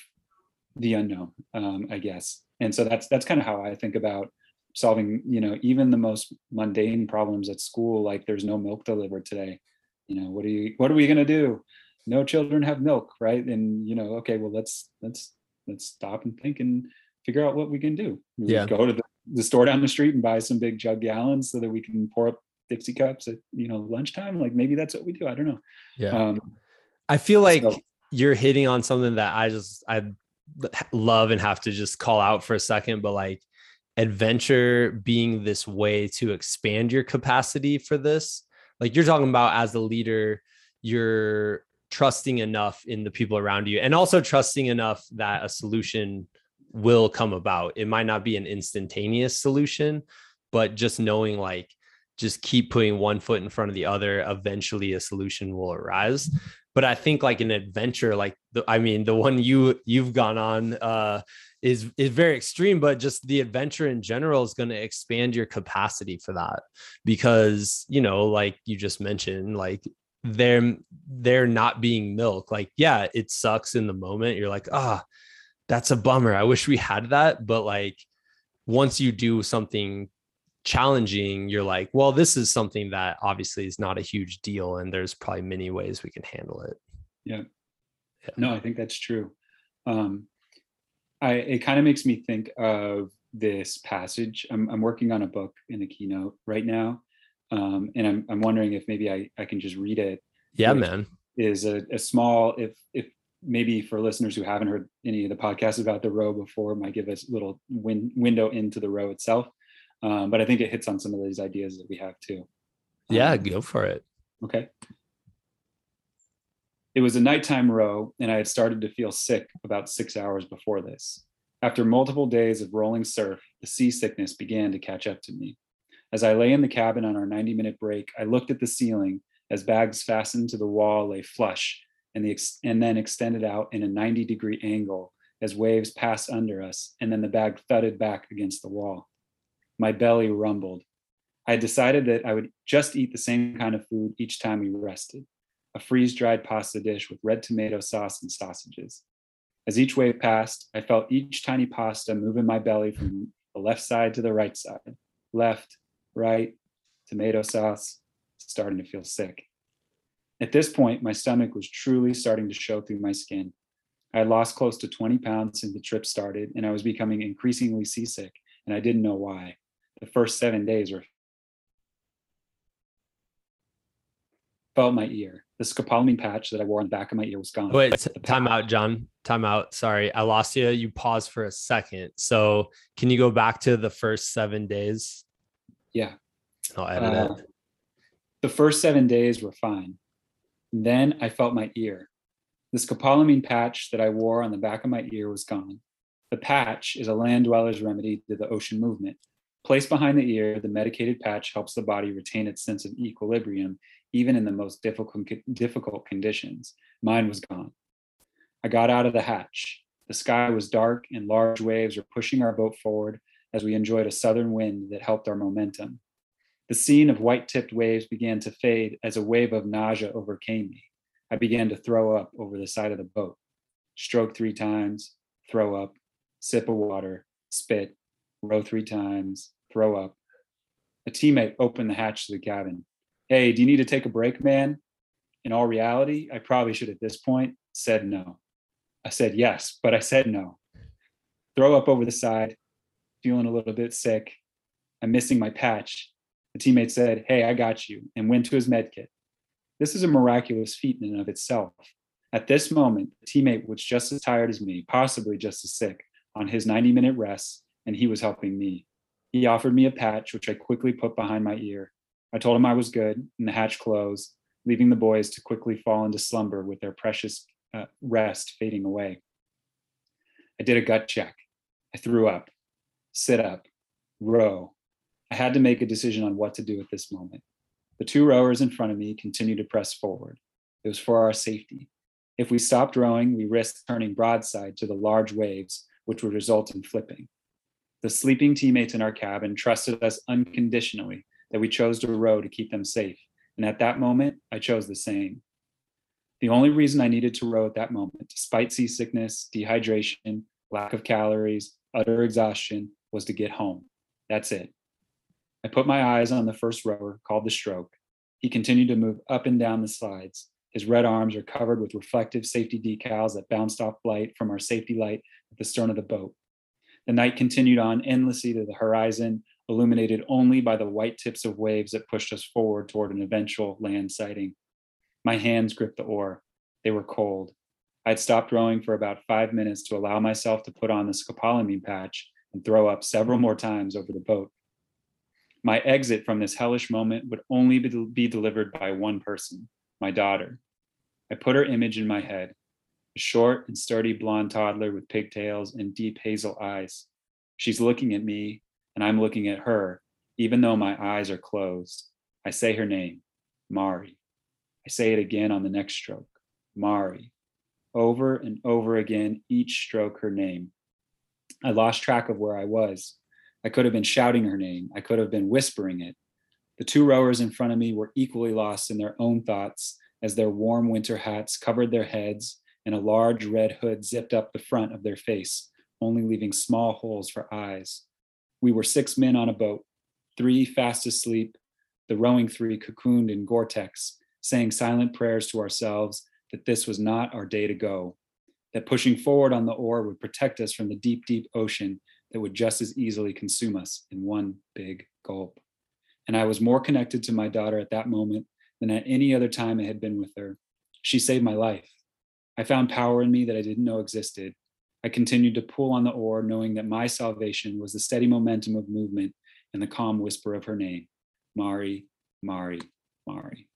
[SPEAKER 2] the unknown, um, I guess. And so that's that's kind of how I think about solving you know even the most mundane problems at school like there's no milk delivered today you know what are you what are we going to do no children have milk right and you know okay well let's let's let's stop and think and figure out what we can do. We yeah. go to the, the store down the street and buy some big jug gallons so that we can pour up Dixie cups at you know lunchtime. Like maybe that's what we do. I don't know.
[SPEAKER 1] Yeah. Um, I feel like so, you're hitting on something that I just I love and have to just call out for a second, but like adventure being this way to expand your capacity for this. Like you're talking about as a leader, you're trusting enough in the people around you and also trusting enough that a solution will come about. It might not be an instantaneous solution, but just knowing like just keep putting one foot in front of the other, eventually a solution will arise but I think like an adventure, like the, I mean, the one you you've gone on uh, is is very extreme, but just the adventure in general is going to expand your capacity for that because you know, like you just mentioned, like they're they're not being milk. Like, yeah, it sucks in the moment. You're like, ah, oh, that's a bummer. I wish we had that, but like once you do something challenging, you're like, well, this is something that obviously is not a huge deal, and there's probably many ways we can handle it.
[SPEAKER 2] Yeah. yeah. No, I think that's true. Um, I it kind of makes me think of this passage. I'm I'm working on a book in a keynote right now, um, and I'm I'm wondering if maybe I I can just read it.
[SPEAKER 1] Yeah, man.
[SPEAKER 2] Is a, a small if if maybe for listeners who haven't heard any of the podcasts about the row before might give us a little win, window into the row itself um, but I think it hits on some of these ideas that we have too.
[SPEAKER 1] Yeah, um, go for it.
[SPEAKER 2] Okay. It was a nighttime row, and I had started to feel sick about six hours before this. After multiple days of rolling surf, the seasickness began to catch up to me. As I lay in the cabin on our 90 minute break, I looked at the ceiling as bags fastened to the wall lay flush and, the ex- and then extended out in a 90 degree angle as waves passed under us, and then the bag thudded back against the wall my belly rumbled. I decided that I would just eat the same kind of food each time we rested a freeze dried pasta dish with red tomato sauce and sausages. As each wave passed, I felt each tiny pasta move in my belly from the left side to the right side, left, right, tomato sauce, starting to feel sick. At this point, my stomach was truly starting to show through my skin. I had lost close to 20 pounds since the trip started, and I was becoming increasingly seasick, and I didn't know why the first seven days were felt my ear. The scopolamine patch that I wore on the back of my ear was gone.
[SPEAKER 1] Wait, time out, John. Time out. Sorry, I lost you. You paused for a second. So can you go back to the first seven days?
[SPEAKER 2] Yeah.
[SPEAKER 1] I'll edit uh, it.
[SPEAKER 2] The first seven days were fine. Then I felt my ear. The scopolamine patch that I wore on the back of my ear was gone. The patch is a land dweller's remedy to the ocean movement. Placed behind the ear, the medicated patch helps the body retain its sense of equilibrium, even in the most difficult, difficult conditions. Mine was gone. I got out of the hatch. The sky was dark and large waves were pushing our boat forward as we enjoyed a southern wind that helped our momentum. The scene of white tipped waves began to fade as a wave of nausea overcame me. I began to throw up over the side of the boat. Stroke three times, throw up, sip of water, spit, row three times, throw up. A teammate opened the hatch to the cabin. Hey, do you need to take a break, man? In all reality, I probably should at this point said no. I said yes, but I said no. Throw up over the side, feeling a little bit sick. I'm missing my patch. The teammate said, Hey, I got you, and went to his med kit. This is a miraculous feat in and of itself. At this moment, the teammate was just as tired as me, possibly just as sick, on his 90 minute rest and he was helping me. He offered me a patch, which I quickly put behind my ear. I told him I was good, and the hatch closed, leaving the boys to quickly fall into slumber with their precious uh, rest fading away. I did a gut check. I threw up, sit up, row. I had to make a decision on what to do at this moment. The two rowers in front of me continued to press forward. It was for our safety. If we stopped rowing, we risked turning broadside to the large waves, which would result in flipping. The sleeping teammates in our cabin trusted us unconditionally that we chose to row to keep them safe. And at that moment, I chose the same. The only reason I needed to row at that moment, despite seasickness, dehydration, lack of calories, utter exhaustion, was to get home. That's it. I put my eyes on the first rower, called the stroke. He continued to move up and down the slides. His red arms are covered with reflective safety decals that bounced off light from our safety light at the stern of the boat. The night continued on endlessly to the horizon, illuminated only by the white tips of waves that pushed us forward toward an eventual land sighting. My hands gripped the oar. They were cold. I'd stopped rowing for about five minutes to allow myself to put on the scopolamine patch and throw up several more times over the boat. My exit from this hellish moment would only be delivered by one person, my daughter. I put her image in my head a short and sturdy blonde toddler with pigtails and deep hazel eyes. She's looking at me, and I'm looking at her, even though my eyes are closed. I say her name, Mari. I say it again on the next stroke, Mari. Over and over again, each stroke her name. I lost track of where I was. I could have been shouting her name. I could have been whispering it. The two rowers in front of me were equally lost in their own thoughts as their warm winter hats covered their heads and a large red hood zipped up the front of their face, only leaving small holes for eyes. We were six men on a boat, three fast asleep, the rowing three cocooned in Gore Tex, saying silent prayers to ourselves that this was not our day to go, that pushing forward on the oar would protect us from the deep, deep ocean that would just as easily consume us in one big gulp. And I was more connected to my daughter at that moment than at any other time I had been with her. She saved my life. I found power in me that I didn't know existed. I continued to pull on the oar, knowing that my salvation was the steady momentum of movement and the calm whisper of her name Mari, Mari, Mari.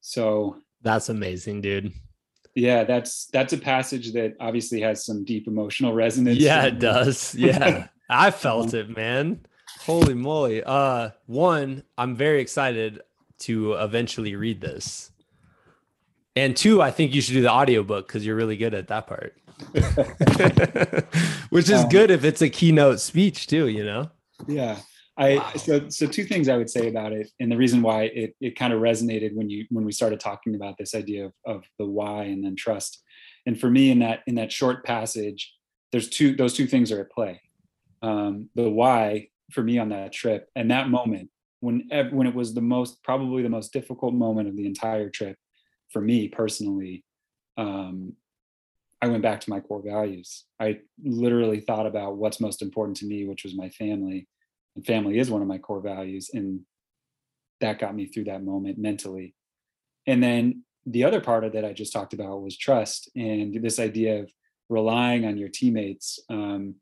[SPEAKER 2] So
[SPEAKER 1] that's amazing, dude.
[SPEAKER 2] Yeah, that's that's a passage that obviously has some deep emotional resonance.
[SPEAKER 1] Yeah, it does. Yeah. I felt it, man. Holy moly. Uh one, I'm very excited to eventually read this. And two, I think you should do the audiobook because you're really good at that part. Which is um, good if it's a keynote speech too, you know?
[SPEAKER 2] Yeah. I wow. so so two things I would say about it, and the reason why it it kind of resonated when you when we started talking about this idea of of the why and then trust. And for me, in that in that short passage, there's two those two things are at play. Um, the why for me on that trip and that moment when when it was the most probably the most difficult moment of the entire trip for me personally. Um, I went back to my core values. I literally thought about what's most important to me, which was my family and family is one of my core values and that got me through that moment mentally and then the other part of that i just talked about was trust and this idea of relying on your teammates um,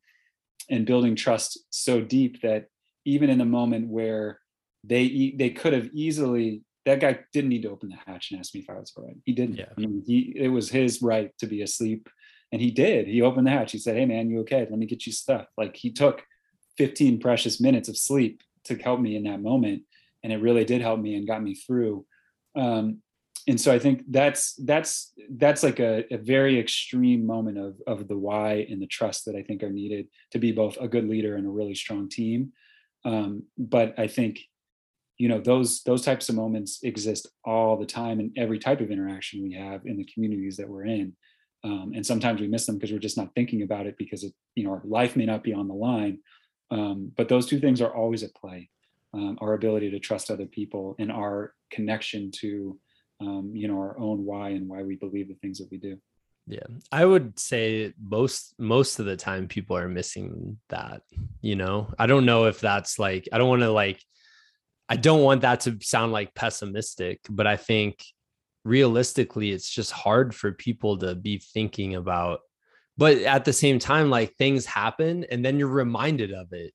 [SPEAKER 2] and building trust so deep that even in the moment where they they could have easily that guy didn't need to open the hatch and ask me if I was all right. He didn't. Yeah. I mean, he it was his right to be asleep, and he did. He opened the hatch. He said, "Hey, man, you okay? Let me get you stuff." Like he took 15 precious minutes of sleep to help me in that moment and it really did help me and got me through. Um, and so i think that's that's that's like a, a, very extreme moment of of the why and the trust that i think are needed to be both a good leader and a really strong team. Um, but i think you know those those types of moments exist all the time in every type of interaction we have in the communities that we're in. Um, and sometimes we miss them because we're just not thinking about it because it you know our life may not be on the line um, but those two things are always at play. Um, our ability to trust other people and our connection to, um, you know, our own why and why we believe the things that we do.
[SPEAKER 1] Yeah, I would say most most of the time people are missing that. You know, I don't know if that's like I don't want to like I don't want that to sound like pessimistic, but I think realistically it's just hard for people to be thinking about but at the same time like things happen and then you're reminded of it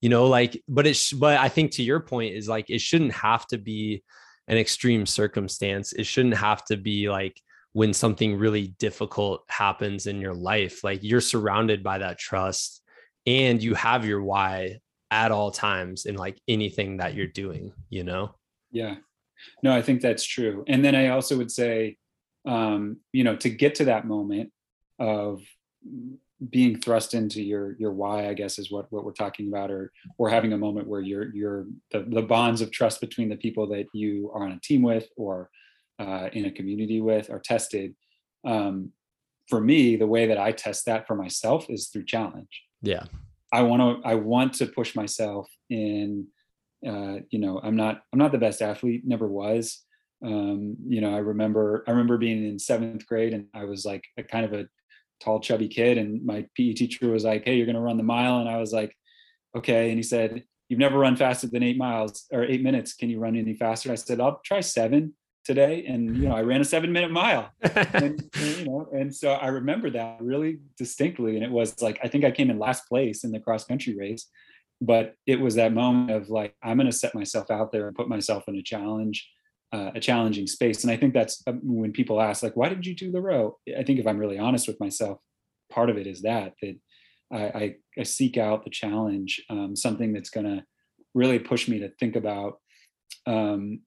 [SPEAKER 1] you know like but it's but i think to your point is like it shouldn't have to be an extreme circumstance. It shouldn't have to be like when something really difficult happens in your life like you're surrounded by that trust and you have your why at all times in like anything that you're doing you know?
[SPEAKER 2] Yeah. No i think that's true. And then i also would say um you know to get to that moment of being thrust into your your why i guess is what what we're talking about or or having a moment where you're you're the, the bonds of trust between the people that you are on a team with or uh, in a community with are tested. Um, for me the way that i test that for myself is through challenge.
[SPEAKER 1] Yeah.
[SPEAKER 2] I want to i want to push myself in uh, you know i'm not i'm not the best athlete never was. Um, you know i remember i remember being in seventh grade and i was like a kind of a tall, chubby kid. And my PE teacher was like, Hey, you're going to run the mile. And I was like, Okay. And he said, You've never run faster than eight miles or eight minutes. Can you run any faster? I said, I'll try seven. today and you know i ran a seven minute mile and, and, you know and so i remember that really distinctly and it was like i think i came in last place in the cross country race but it was that moment of like i'm going to set myself out there and put myself in a challenge uh, a challenging space. And i think that's um, when people ask like why did you do the row? I think if i'm really honest with myself part of it is that that i, I, I seek out the challenge um, something that's going to really push me to think about um,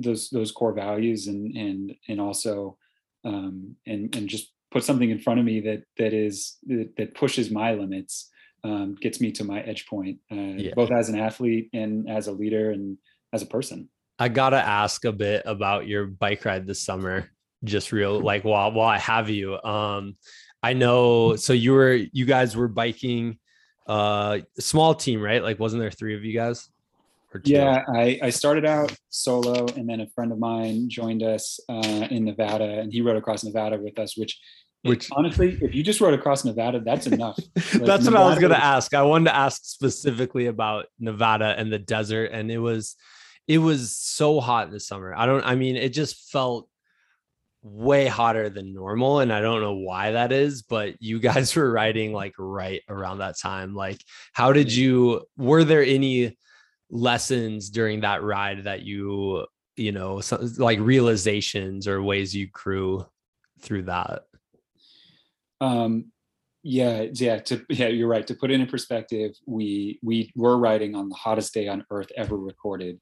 [SPEAKER 2] those those core values and and and also um, and and just put something in front of me that that is that, that pushes my limits um, gets me to my edge point uh, yeah. both as an athlete and as a leader and as a person
[SPEAKER 1] i gotta ask a bit about your bike ride this summer just real like while while i have you um i know so you were you guys were biking uh small team right like wasn't there three of you guys
[SPEAKER 2] yeah, I, I started out solo, and then a friend of mine joined us uh, in Nevada, and he rode across Nevada with us, which which honestly, if you just rode across Nevada, that's enough.
[SPEAKER 1] Like, that's Nevada what I was going to ask. I wanted to ask specifically about Nevada and the desert, and it was it was so hot this summer. I don't. I mean, it just felt way hotter than normal, and I don't know why that is. But you guys were riding like right around that time. Like, how did you? Were there any? lessons during that ride that you you know like realizations or ways you grew through that
[SPEAKER 2] um yeah yeah to yeah you're right to put it in perspective we we were riding on the hottest day on earth ever recorded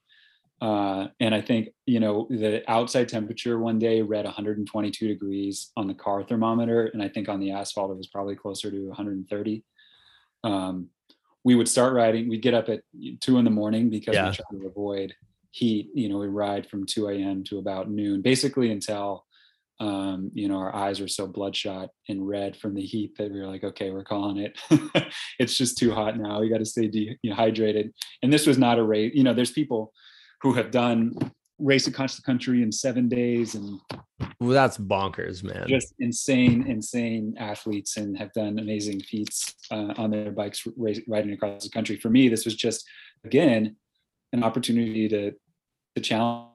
[SPEAKER 2] uh, and I think you know the outside temperature one day read 122 degrees on the car thermometer, and I think on the asphalt it was probably closer to 130. Um, we would start riding. We'd get up at two in the morning because yeah. we try to avoid heat. You know, we ride from 2 a.m. to about noon, basically until um, you know our eyes were so bloodshot and red from the heat that we were like, okay, we're calling it. it's just too hot now. We got to stay dehydrated. And this was not a race. You know, there's people who have done race across the country in seven days and
[SPEAKER 1] well, that's bonkers man.
[SPEAKER 2] just insane insane athletes and have done amazing feats uh, on their bikes race, riding across the country. For me this was just again an opportunity to to challenge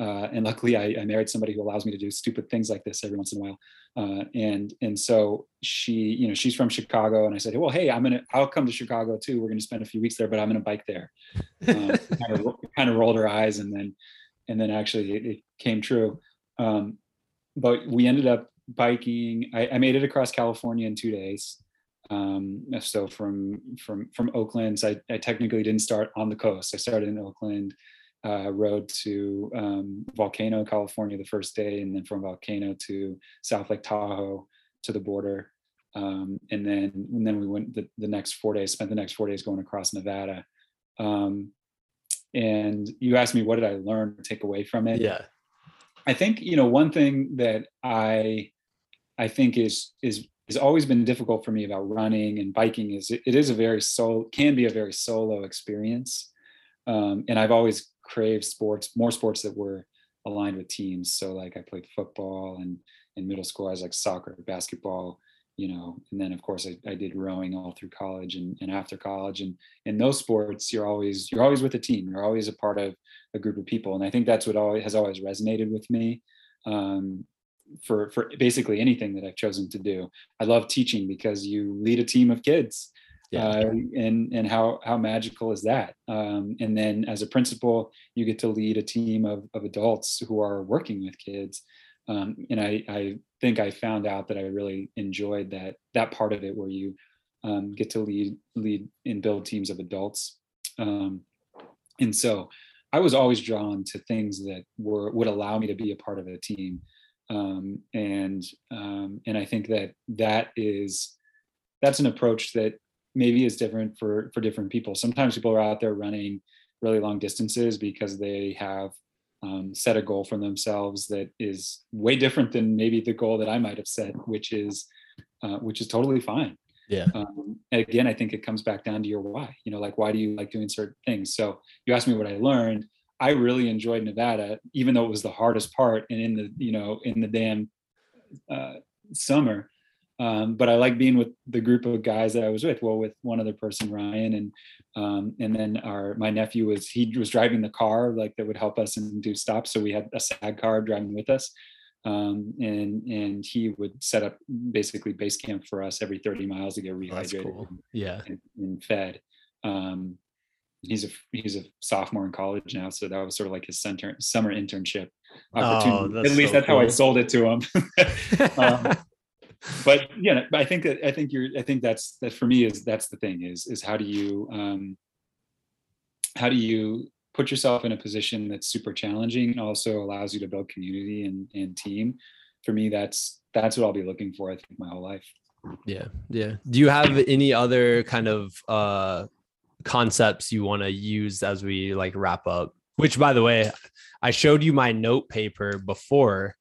[SPEAKER 2] uh, and luckily I, I, married somebody who allows me to do stupid things like this every once in a while. Uh, and and so she you know she's from chicago and i said well hey i'm gonna i'll come to chicago too. We're gonna spend a few weeks there but i'm gonna bike there. Kind, of, kind of rolled her eyes and then and then actually it, it came true. Um, but we ended up biking. I, I, made it across california in two days. Um, so from from from oakland so I, I technically didn't start on the coast. I started in oakland uh, rode to um, Volcano, California the first day, and then from Volcano to South Lake Tahoe to the border. Um, and then and then we went the, the next four days, spent the next four days going across Nevada. Um, and you asked me what did I learn or take away from it?
[SPEAKER 1] Yeah.
[SPEAKER 2] I think, you know, one thing that I I think is is has always been difficult for me about running and biking is it, it is a very soul can be a very solo experience. Um, and I've always crave sports, more sports that were aligned with teams. So like I played football and in middle school, I was like soccer, basketball, you know, and then of course I, I did rowing all through college and, and after college. And in those sports, you're always, you're always with a team. You're always a part of a group of people. And I think that's what always has always resonated with me. Um, for for basically anything that I've chosen to do. I love teaching because you lead a team of kids yeah. Uh, and and how how magical is that? Um, and then as a principal you get to lead a team of, of adults who are working with kids. Um, and I, I think I found out that I really enjoyed that that part of it where you um, get to lead lead and build teams of adults. Um, and so I was always drawn to things that were would allow me to be a part of a team. Um, and um, and I think that that is that's an approach that maybe is different for for different people. Sometimes people are out there running really long distances because they have um, set a goal for themselves that is way different than maybe the goal that I might have set, which is uh, which is totally fine.
[SPEAKER 1] Yeah.
[SPEAKER 2] Um, again, I think it comes back down to your why. You know, like why do you like doing certain things? So you asked me what I learned. I really enjoyed Nevada, even though it was the hardest part, and in the you know in the damn uh, summer Um, but I like being with the group of guys that I was with. Well, with one other person, Ryan, and um, and then our my nephew was he was driving the car like that would help us and do stops. So we had a SAG car driving with us, um, and and he would set up basically base camp for us every 30 miles to get rehydrated
[SPEAKER 1] cool. Yeah.
[SPEAKER 2] and, and fed. Um, he's a he's a sophomore in college now, so that was sort of like his center summer internship opportunity.
[SPEAKER 1] that's
[SPEAKER 2] At least
[SPEAKER 1] so
[SPEAKER 2] that's how I sold it to him. but yeah, but I think that I think you're I think that's that for me is that's the thing is is how do you um, how do you put yourself in a position that's super challenging and also allows you to build community and, and team for me that's that's what i'll be looking for i think my whole life
[SPEAKER 1] Yeah. Yeah. Do you have any other kind of uh concepts you want to use as we like wrap up? Which by the way, I showed you my note paper before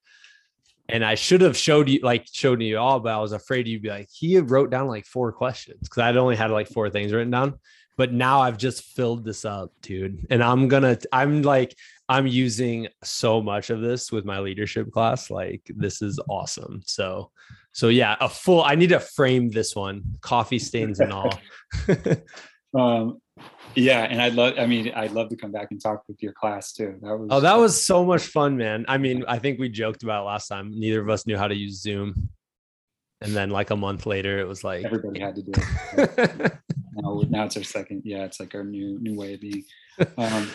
[SPEAKER 1] and I should have showed you like showed you all, but I was afraid you'd be like, he wrote down like four questions because I'd only had like four things written down. But now I've just filled this up, dude. And I'm gonna, I'm like, I'm using so much of this with my leadership class. Like, this is awesome. So, so yeah, a full, I need to frame this one, coffee stains and all.
[SPEAKER 2] um yeah and i'd love i mean i'd love to come back and talk with your class too that was
[SPEAKER 1] Oh, that was so much fun, man. I mean, I think we joked about last time. Neither of us knew how to use Zoom. And then like a month later, it was like
[SPEAKER 2] everybody had to do it now, now it's our second yeah it's like our new new way of being um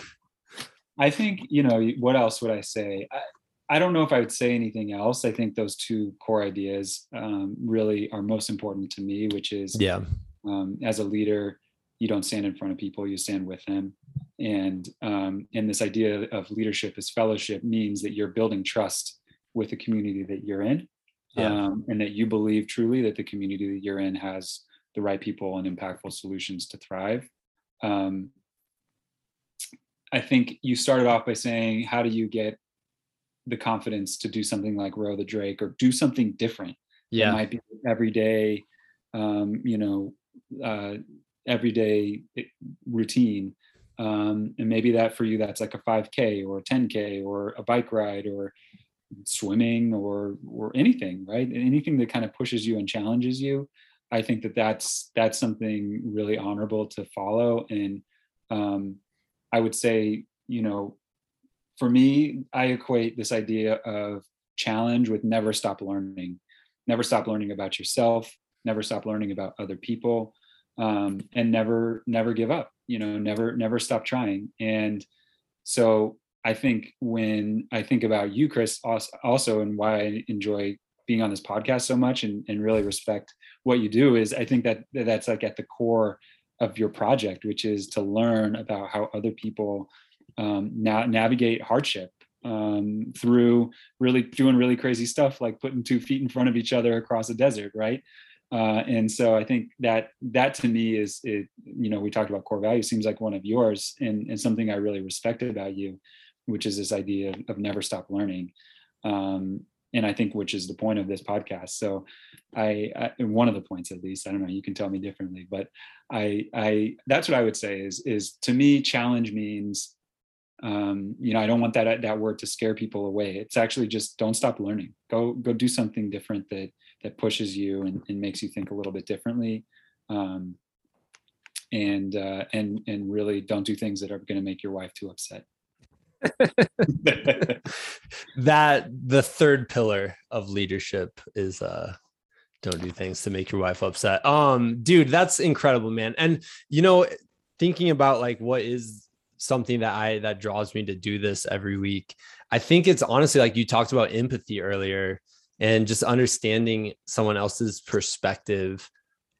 [SPEAKER 2] i think you know what else would i say I, I don't know if i would say anything else i think those two core ideas um, really are most important to me which is
[SPEAKER 1] yeah.
[SPEAKER 2] um, as a leader you don't stand in front of people you stand with them and um, and this idea of leadership as fellowship means that you're building trust with the community that you're in
[SPEAKER 1] Yeah.
[SPEAKER 2] um, and that you believe truly that the community that you're in has the right people and impactful solutions to thrive um, i think you started off by saying how do you get the confidence to do something like row the drake or do something different it
[SPEAKER 1] Yeah.
[SPEAKER 2] might be everyday um, you know uh, everyday routine. Um, and maybe that for you that's like a 5k or a 10k or a bike ride or swimming or or anything right? Anything that kind of pushes you and challenges you i think that that's that's something really honorable to follow. And um, i would say you know for me i equate this idea of challenge with never stop learning. Never stop learning about yourself. Never stop learning about other people um, and never never give up you know never never stop trying. And so i think when i think about you chris als- also and why i enjoy being on this podcast so much and, and really respect what you do is i think that that that's like at the core of your project which is to learn about how other people um, na- navigate hardship um, through really doing really crazy stuff like putting two feet in front of each other across a desert right uh, and so I think that that to me is it, you know we talked about core value seems like one of yours and, and something I really respect about you, which is this idea of, of never stop learning, um, and I think which is the point of this podcast. So I, I one of the points at least I don't know you can tell me differently, but I I that's what I would say is is to me challenge means um, you know I don't want that that word to scare people away. It's actually just don't stop learning. Go go do something different that that pushes you and, and makes you think a little bit differently. Um, and uh, and and really don't do things that are going to make your wife too upset.
[SPEAKER 1] That the third pillar of leadership is uh don't do things to make your wife upset. Um dude that's incredible man. And you know thinking about like what is something that i that draws me to do this every week i think it's honestly like you talked about empathy earlier and just understanding someone else's perspective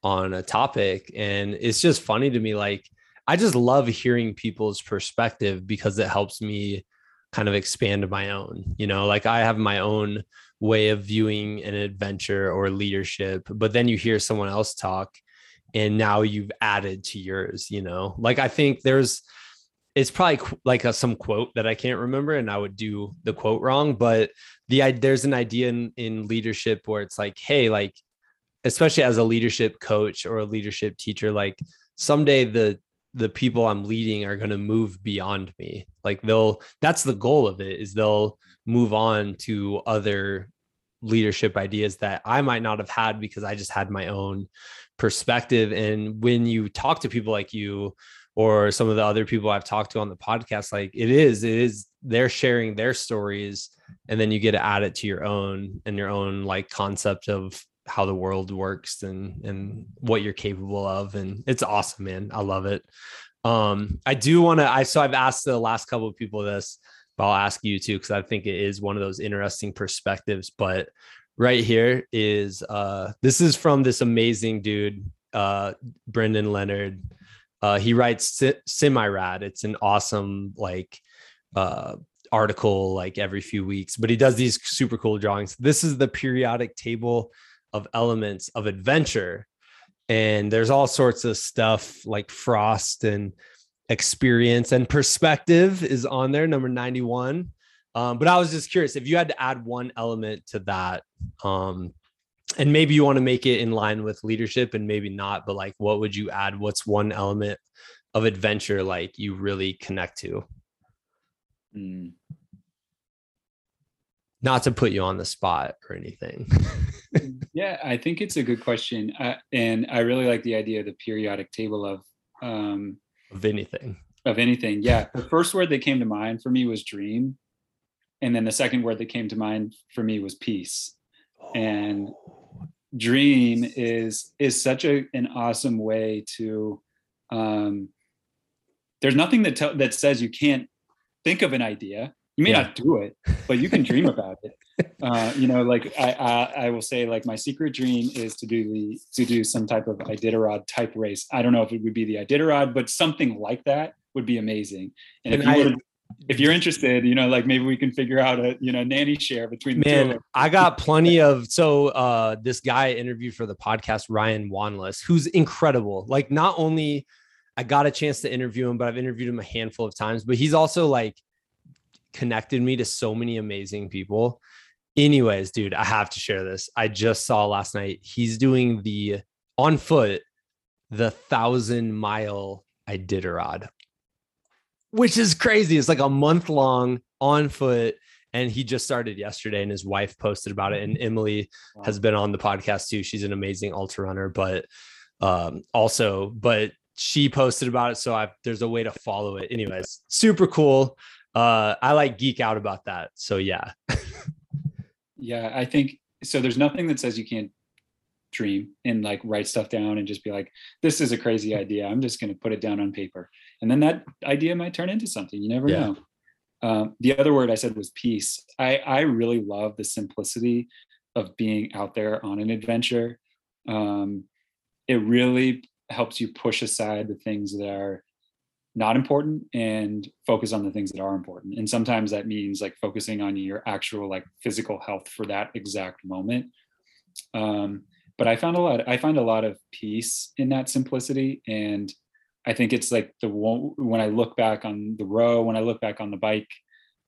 [SPEAKER 1] on a topic. And it's just funny to me like i just love hearing people's perspective because it helps me kind of expand my own you know? Like i have my own way of viewing an adventure or leadership but then you hear someone else talk and now you've added to yours you know? Like i think there's it's probably like a, some quote that i can't remember and i would do the quote wrong but the there's an idea in, in leadership where it's like hey like especially as a leadership coach or a leadership teacher like someday the the people i'm leading are going to move beyond me like they'll that's the goal of it is they'll move on to other leadership ideas that I might not have had because I just had my own perspective. And when you talk to people like you or some of the other people I've talked to on the podcast, like it is, it is, they're sharing their stories and then you get to add it to your own and your own like concept of how the world works and and what you're capable of and it's awesome man. I love it. Um i do want to i so i've asked the last couple of people this but i'll ask you too because i think it is one of those interesting perspectives but right here is uh this is from this amazing dude uh brendan leonard. Uh he writes semi rad it's an awesome like uh article like every few weeks but he does these super cool drawings. This is the periodic table of elements of adventure. And there's all sorts of stuff like frost and experience and perspective is on there number 91 um, but i was just curious if you had to add one element to that um, and maybe you want to make it in line with leadership and maybe not but like what would you add? What's one element of adventure like you really connect to? Mm. Not to put you on the spot or anything
[SPEAKER 2] yeah, I think it's a good question, uh, and I really like the idea of the periodic table of um,
[SPEAKER 1] of anything.
[SPEAKER 2] Of anything, yeah. The first word that came to mind for me was dream, and then the second word that came to mind for me was peace. And dream is is such a an awesome way to. Um, there's nothing that te- that says you can't think of an idea. You may yeah. not do it, but you can dream about it uh, you know, like I, I, I will say, like my secret dream is to do the to do some type of Iditarod type race. I don't know if it would be the Iditarod, but something like that would be amazing. And, and if you I, if you're interested, you know, like maybe we can figure out a you know nanny share between the Man, two.
[SPEAKER 1] I got plenty of so uh this guy I interviewed for the podcast, Ryan Wanless, who's incredible. Like not only I got a chance to interview him, but I've interviewed him a handful of times, but he's also like connected me to so many amazing people. Anyways, dude, I have to share this. I just saw last night he's doing the on foot the thousand mile Iditarod, which is crazy. It's like a month long on foot. And he just started yesterday, and his wife posted about it. And Emily wow. has been on the podcast too. She's an amazing ultra runner, but um, also, but she posted about it. So I there's a way to follow it. Anyways, super cool. Uh, I like geek out about that. So yeah.
[SPEAKER 2] yeah, I think so. There's nothing that says you can't dream and like write stuff down and just be like, this is a crazy idea. I'm just going to put it down on paper. And then that idea might turn into something. You never yeah. know. Um, the other word I said was peace. I, I really love the simplicity of being out there on an adventure. Um, it really helps you push aside the things that are not important and focus on the things that are important. And sometimes that means like focusing on your actual like physical health for that exact moment. Um, but i found a lot i find a lot of peace in that simplicity. And i think it's like the one when i look back on the row when i look back on the bike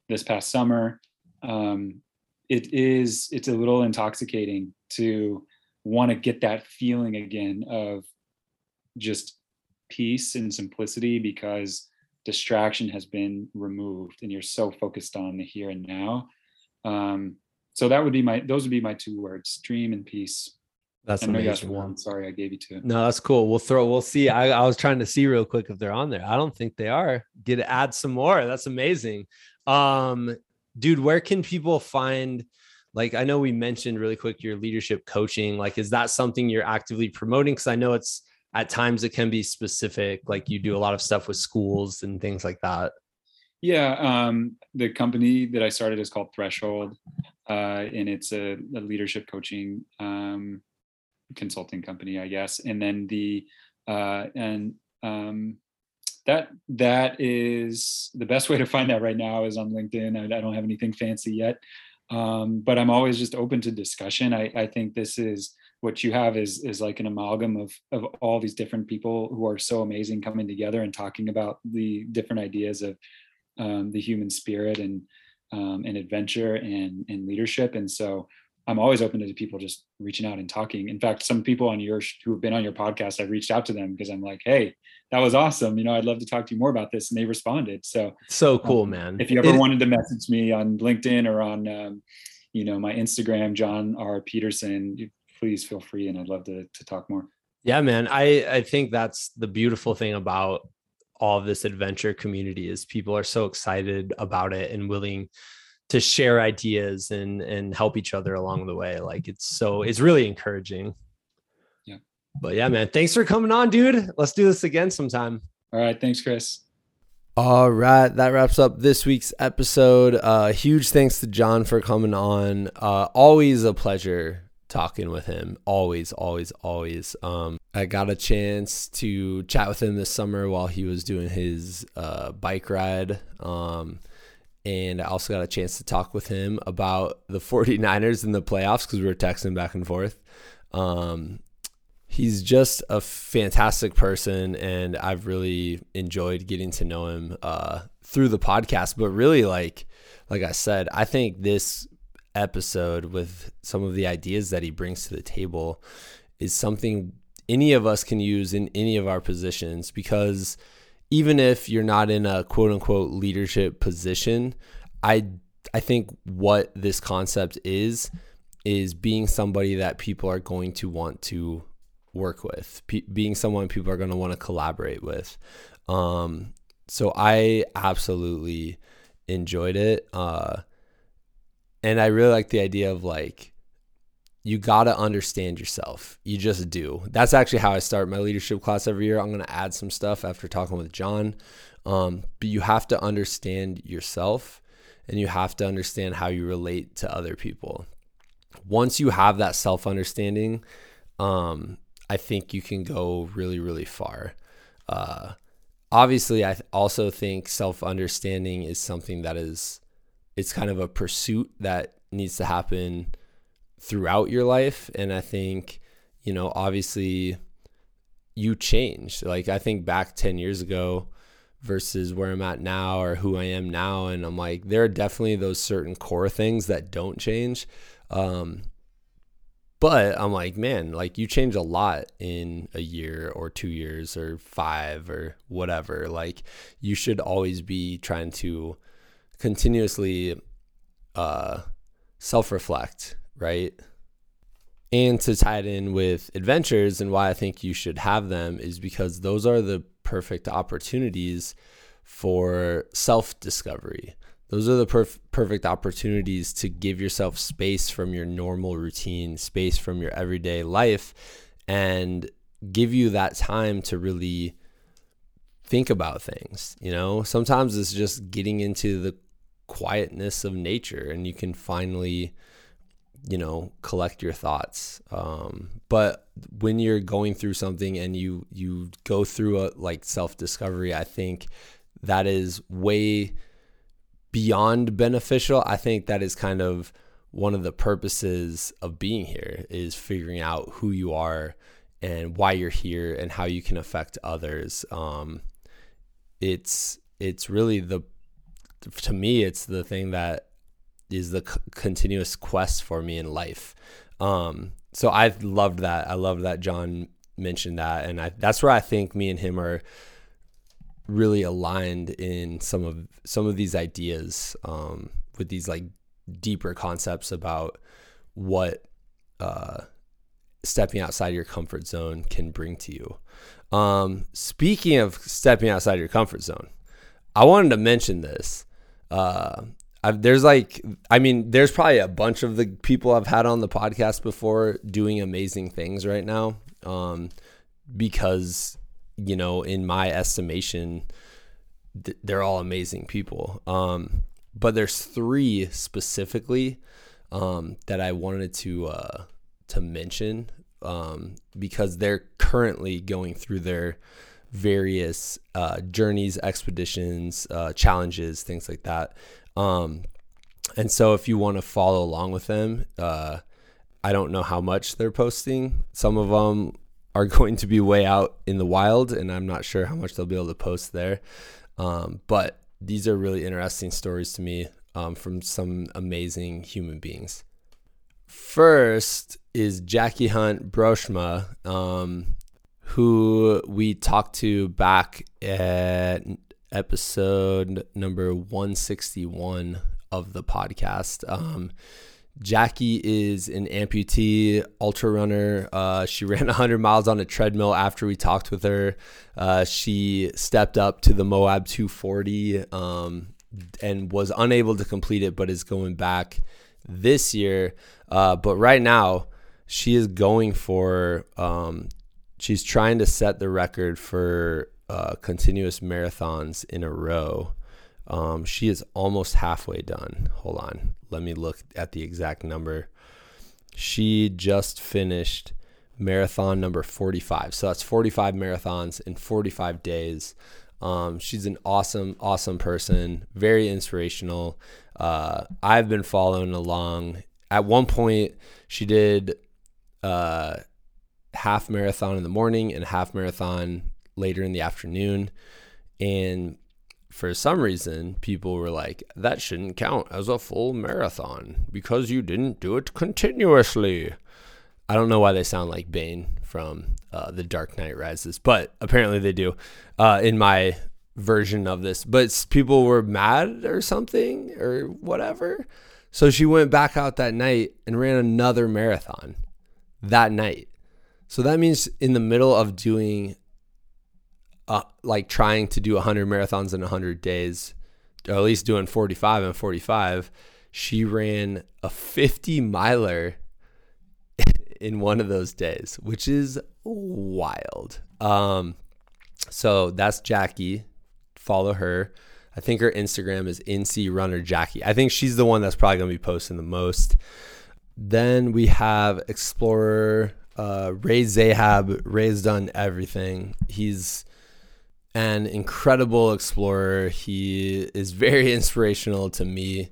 [SPEAKER 2] this past summer um, it is it's a little intoxicating to want to get that feeling again of just peace and simplicity because distraction has been removed and you're so focused on the here and now um, so that would be my those would be my two words dream and peace
[SPEAKER 1] that's I amazing.
[SPEAKER 2] one. Sorry, I gave you two.
[SPEAKER 1] No, that's cool. We'll throw. We'll see. I, I was trying to see real quick if they're on there. I don't think they are. Get add some more. That's amazing. Um, dude, where can people find? Like, I know we mentioned really quick your leadership coaching. Like, is that something you're actively promoting? Because I know it's at times it can be specific like you do a lot of stuff with schools and things like that.
[SPEAKER 2] Yeah um, the company that i started is called threshold uh, and it's a, a leadership coaching um, consulting company i guess. And then the uh, and um, that that is the best way to find that right now is on linkedin. I, I don't have anything fancy yet. Um, but i'm always just open to discussion. I, I think this is what you have is is like an amalgam of of all these different people who are so amazing coming together and talking about the different ideas of um, the human spirit and um, and adventure and and leadership. And so i'm always open to people just reaching out and talking. In fact some people on your who have been on your podcast i've reached out to them because i'm like hey that was awesome. You know i'd love to talk to you more about this. And they responded. So
[SPEAKER 1] so cool um, man.
[SPEAKER 2] if you ever it, wanted to message me on linkedin or on um, you know, my Instagram, John R. Peterson. You, please feel free, and I'd love to to talk more.
[SPEAKER 1] Yeah, man. I I think that's the beautiful thing about all of this adventure community is people are so excited about it and willing to share ideas and and help each other along the way. Like it's so it's really encouraging.
[SPEAKER 2] Yeah.
[SPEAKER 1] But yeah, man. Thanks for coming on, dude. Let's do this again sometime.
[SPEAKER 2] All right. Thanks, Chris.
[SPEAKER 1] All right, that wraps up this week's episode. Uh, huge thanks to John for coming on. Uh, always a pleasure talking with him. Always, always, always. Um, I got a chance to chat with him this summer while he was doing his uh, bike ride. Um, and I also got a chance to talk with him about the 49ers in the playoffs because we were texting back and forth. Um, he's just a fantastic person and i've really enjoyed getting to know him uh, through the podcast but really like like i said i think this episode with some of the ideas that he brings to the table is something any of us can use in any of our positions because even if you're not in a quote unquote leadership position i i think what this concept is is being somebody that people are going to want to work with, P- being someone people are going to want to collaborate with. Um, so I absolutely enjoyed it. Uh, and I really like the idea of like, you got to understand yourself. You just do. That's actually how I start my leadership class every year. I'm going to add some stuff after talking with John. Um, but you have to understand yourself and you have to understand how you relate to other people. Once you have that self understanding, um, I think you can go really, really far. Uh, obviously, I also think self understanding is something that is, it's kind of a pursuit that needs to happen throughout your life. And I think, you know, obviously you change. Like, I think back 10 years ago, versus where I'm at now or who I am now. And I'm like, there are definitely those certain core things that don't change. Um, but I'm like, man, like you change a lot in a year or two years or five or whatever. Like you should always be trying to continuously uh, self reflect, right? And to tie it in with adventures and why I think you should have them is because those are the perfect opportunities for self discovery. Those are the perf- perfect opportunities to give yourself space from your normal routine, space from your everyday life, and give you that time to really think about things. You know, sometimes it's just getting into the quietness of nature and you can finally you know collect your thoughts um, but when you're going through something and you you go through a like self discovery i think that is way beyond beneficial, I think that is kind of one of the purposes of being here is figuring out who you are and why you're here and how you can affect others. Um, it's it's really the to me it's the thing that is the c- continuous quest for me in life. Um, so I loved that. I love that John mentioned that, and I, that's where I think me and him are really aligned in some of some of these ideas um, with these like deeper concepts about what uh, stepping outside your comfort zone can bring to you. Um, speaking of stepping outside your comfort zone, I wanted to mention this. Uh, I've, there's like, I mean, there's probably a bunch of the people I've had on the podcast before doing amazing things right now. Um, because you know, in my estimation, th- they're all amazing people. Um, but there's three specifically um, that I wanted to uh, to mention um, because they're currently going through their various uh, journeys, expeditions, uh, challenges, things like that. Um, and so, if you want to follow along with them, uh, I don't know how much they're posting. Some of them are going to be way out in the wild, and I'm not sure how much they'll be able to post there. Um, but these are really interesting stories to me um, from some amazing human beings. First is Jackie Hunt Broersma. um, who we talked to back at episode number 161 of the podcast. Um, Jackie is an amputee ultra runner. Uh, she ran 100 miles on a treadmill after we talked with her. Uh, she stepped up to the Moab 240 um, and was unable to complete it, but is going back this year. Uh, but right now, she is going for, um, she's trying to set the record for uh, continuous marathons in a row. Um, she is almost halfway done. Hold on. Let me look at the exact number. She just finished marathon number 45. So that's 45 marathons in 45 days. Um, she's an awesome, awesome person, very inspirational. Uh, I've been following along. At one point, she did uh, half marathon in the morning and half marathon later in the afternoon. And for some reason, people were like, that shouldn't count as a full marathon because you didn't do it continuously. I don't know why they sound like Bane from uh, The Dark Knight Rises, but apparently they do uh, in my version of this. But people were mad or something or whatever. So she went back out that night and ran another marathon that night. So that means in the middle of doing uh, like trying to do 100 marathons in 100 days, or at least doing 45 and 45, she ran a 50 miler in one of those days, which is wild. Um, so that's Jackie. Follow her. I think her Instagram is NC Runner Jackie. I think she's the one that's probably going to be posting the most. Then we have Explorer uh, Ray Zahab. Ray's done everything. He's an incredible explorer. He is very inspirational to me.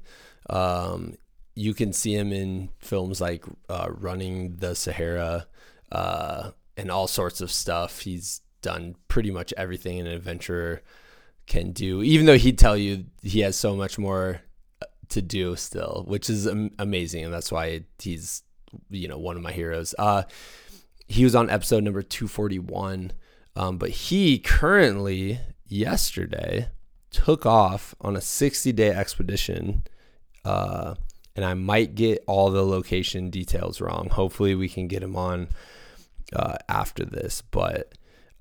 [SPEAKER 1] Um, you can see him in films like uh, Running the Sahara uh, and all sorts of stuff. He's done pretty much everything an adventurer can do, even though he'd tell you he has so much more uh, to do still, which is amazing. And that's why he's, you know, one of my heroes. Uh, he was on episode number 241 um, but he currently, yesterday, took off on a 60 day expedition. Uh, and I might get all the location details wrong. Hopefully, we can get him on uh, after this. But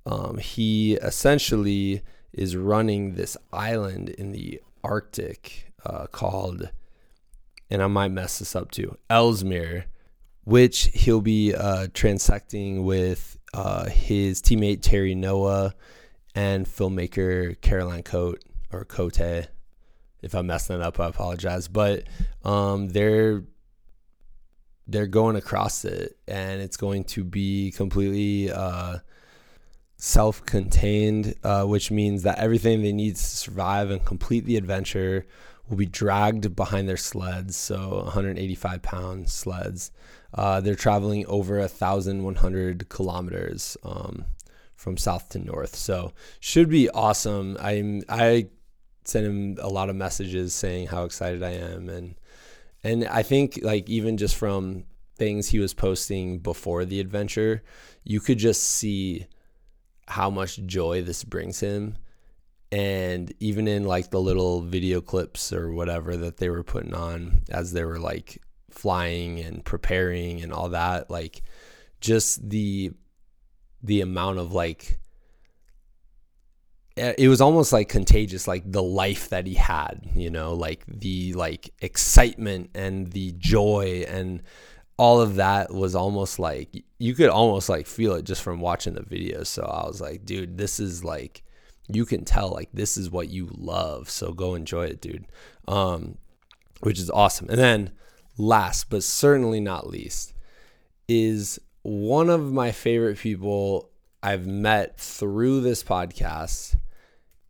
[SPEAKER 1] um, he essentially is running this island in the Arctic uh, called, and I might mess this up too, Ellesmere, which he'll be uh, transecting with uh, his teammate Terry Noah and filmmaker Caroline Cote or Cote. If I'm messing that up, I apologize. But um, they're they're going across it, and it's going to be completely uh, self-contained, uh, which means that everything they need to survive and complete the adventure will be dragged behind their sleds. So 185 pound sleds. Uh, they're traveling over a thousand one hundred kilometers um, from south to north. So should be awesome. I'm I sent him a lot of messages saying how excited I am and and I think like even just from things he was posting before the adventure, you could just see how much joy this brings him. And even in like the little video clips or whatever that they were putting on as they were like flying and preparing and all that like just the the amount of like eh, it was almost like contagious like the life that he had you know like the like excitement and the joy and all of that was almost like you could almost like feel it just from watching the videos so i was like dude this is like you can tell like this is what you love so go enjoy it dude. Um which is awesome. And then last but certainly not least is one of my favorite people I've met through this podcast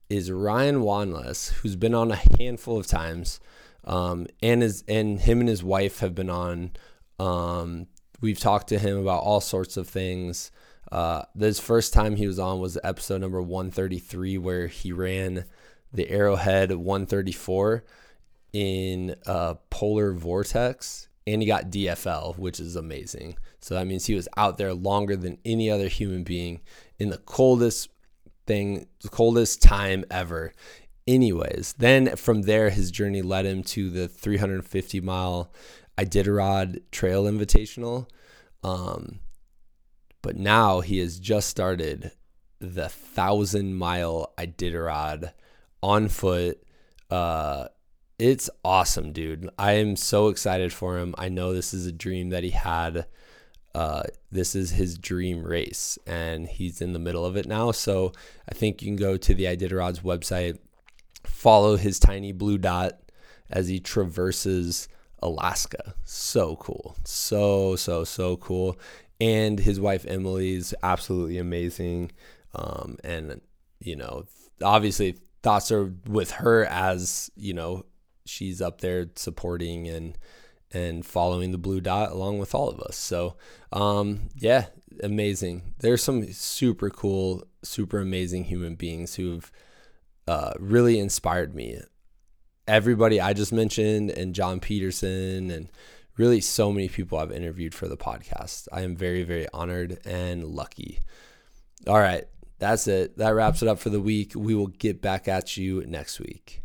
[SPEAKER 1] is Ryan Wanless, who's been on a handful of times, um, and is and him and his wife have been on. Um, we've talked to him about all sorts of things. Uh, this first time he was on was episode number 133, where he ran the Arrowhead 134 in a polar vortex and he got DFL, which is amazing. So that means he was out there longer than any other human being in the coldest thing, the coldest time ever. anyways, then from there, his journey led him to the 350 mile Iditarod Trail Invitational. Um, but now he has just started the thousand mile Iditarod on foot. Uh, it's awesome, dude. I am so excited for him. I know this is a dream that he had. Uh, this is his dream race, and he's in the middle of it now. So I think you can go to the Iditarod's website, follow his tiny blue dot as he traverses Alaska. So cool. So, so, so cool. And his wife Emily's absolutely amazing. Um, and, you know, obviously thoughts are with her as, you know, she's up there supporting and, and following the blue dot along with all of us. So, um, yeah, amazing. There's some super cool, super amazing human beings who've uh, really inspired me everybody I just mentioned and John Peterson and really so many people I've interviewed for the podcast. I am very, very honored and lucky. All right, that's it. That wraps it up for the week. We will get back at you next week.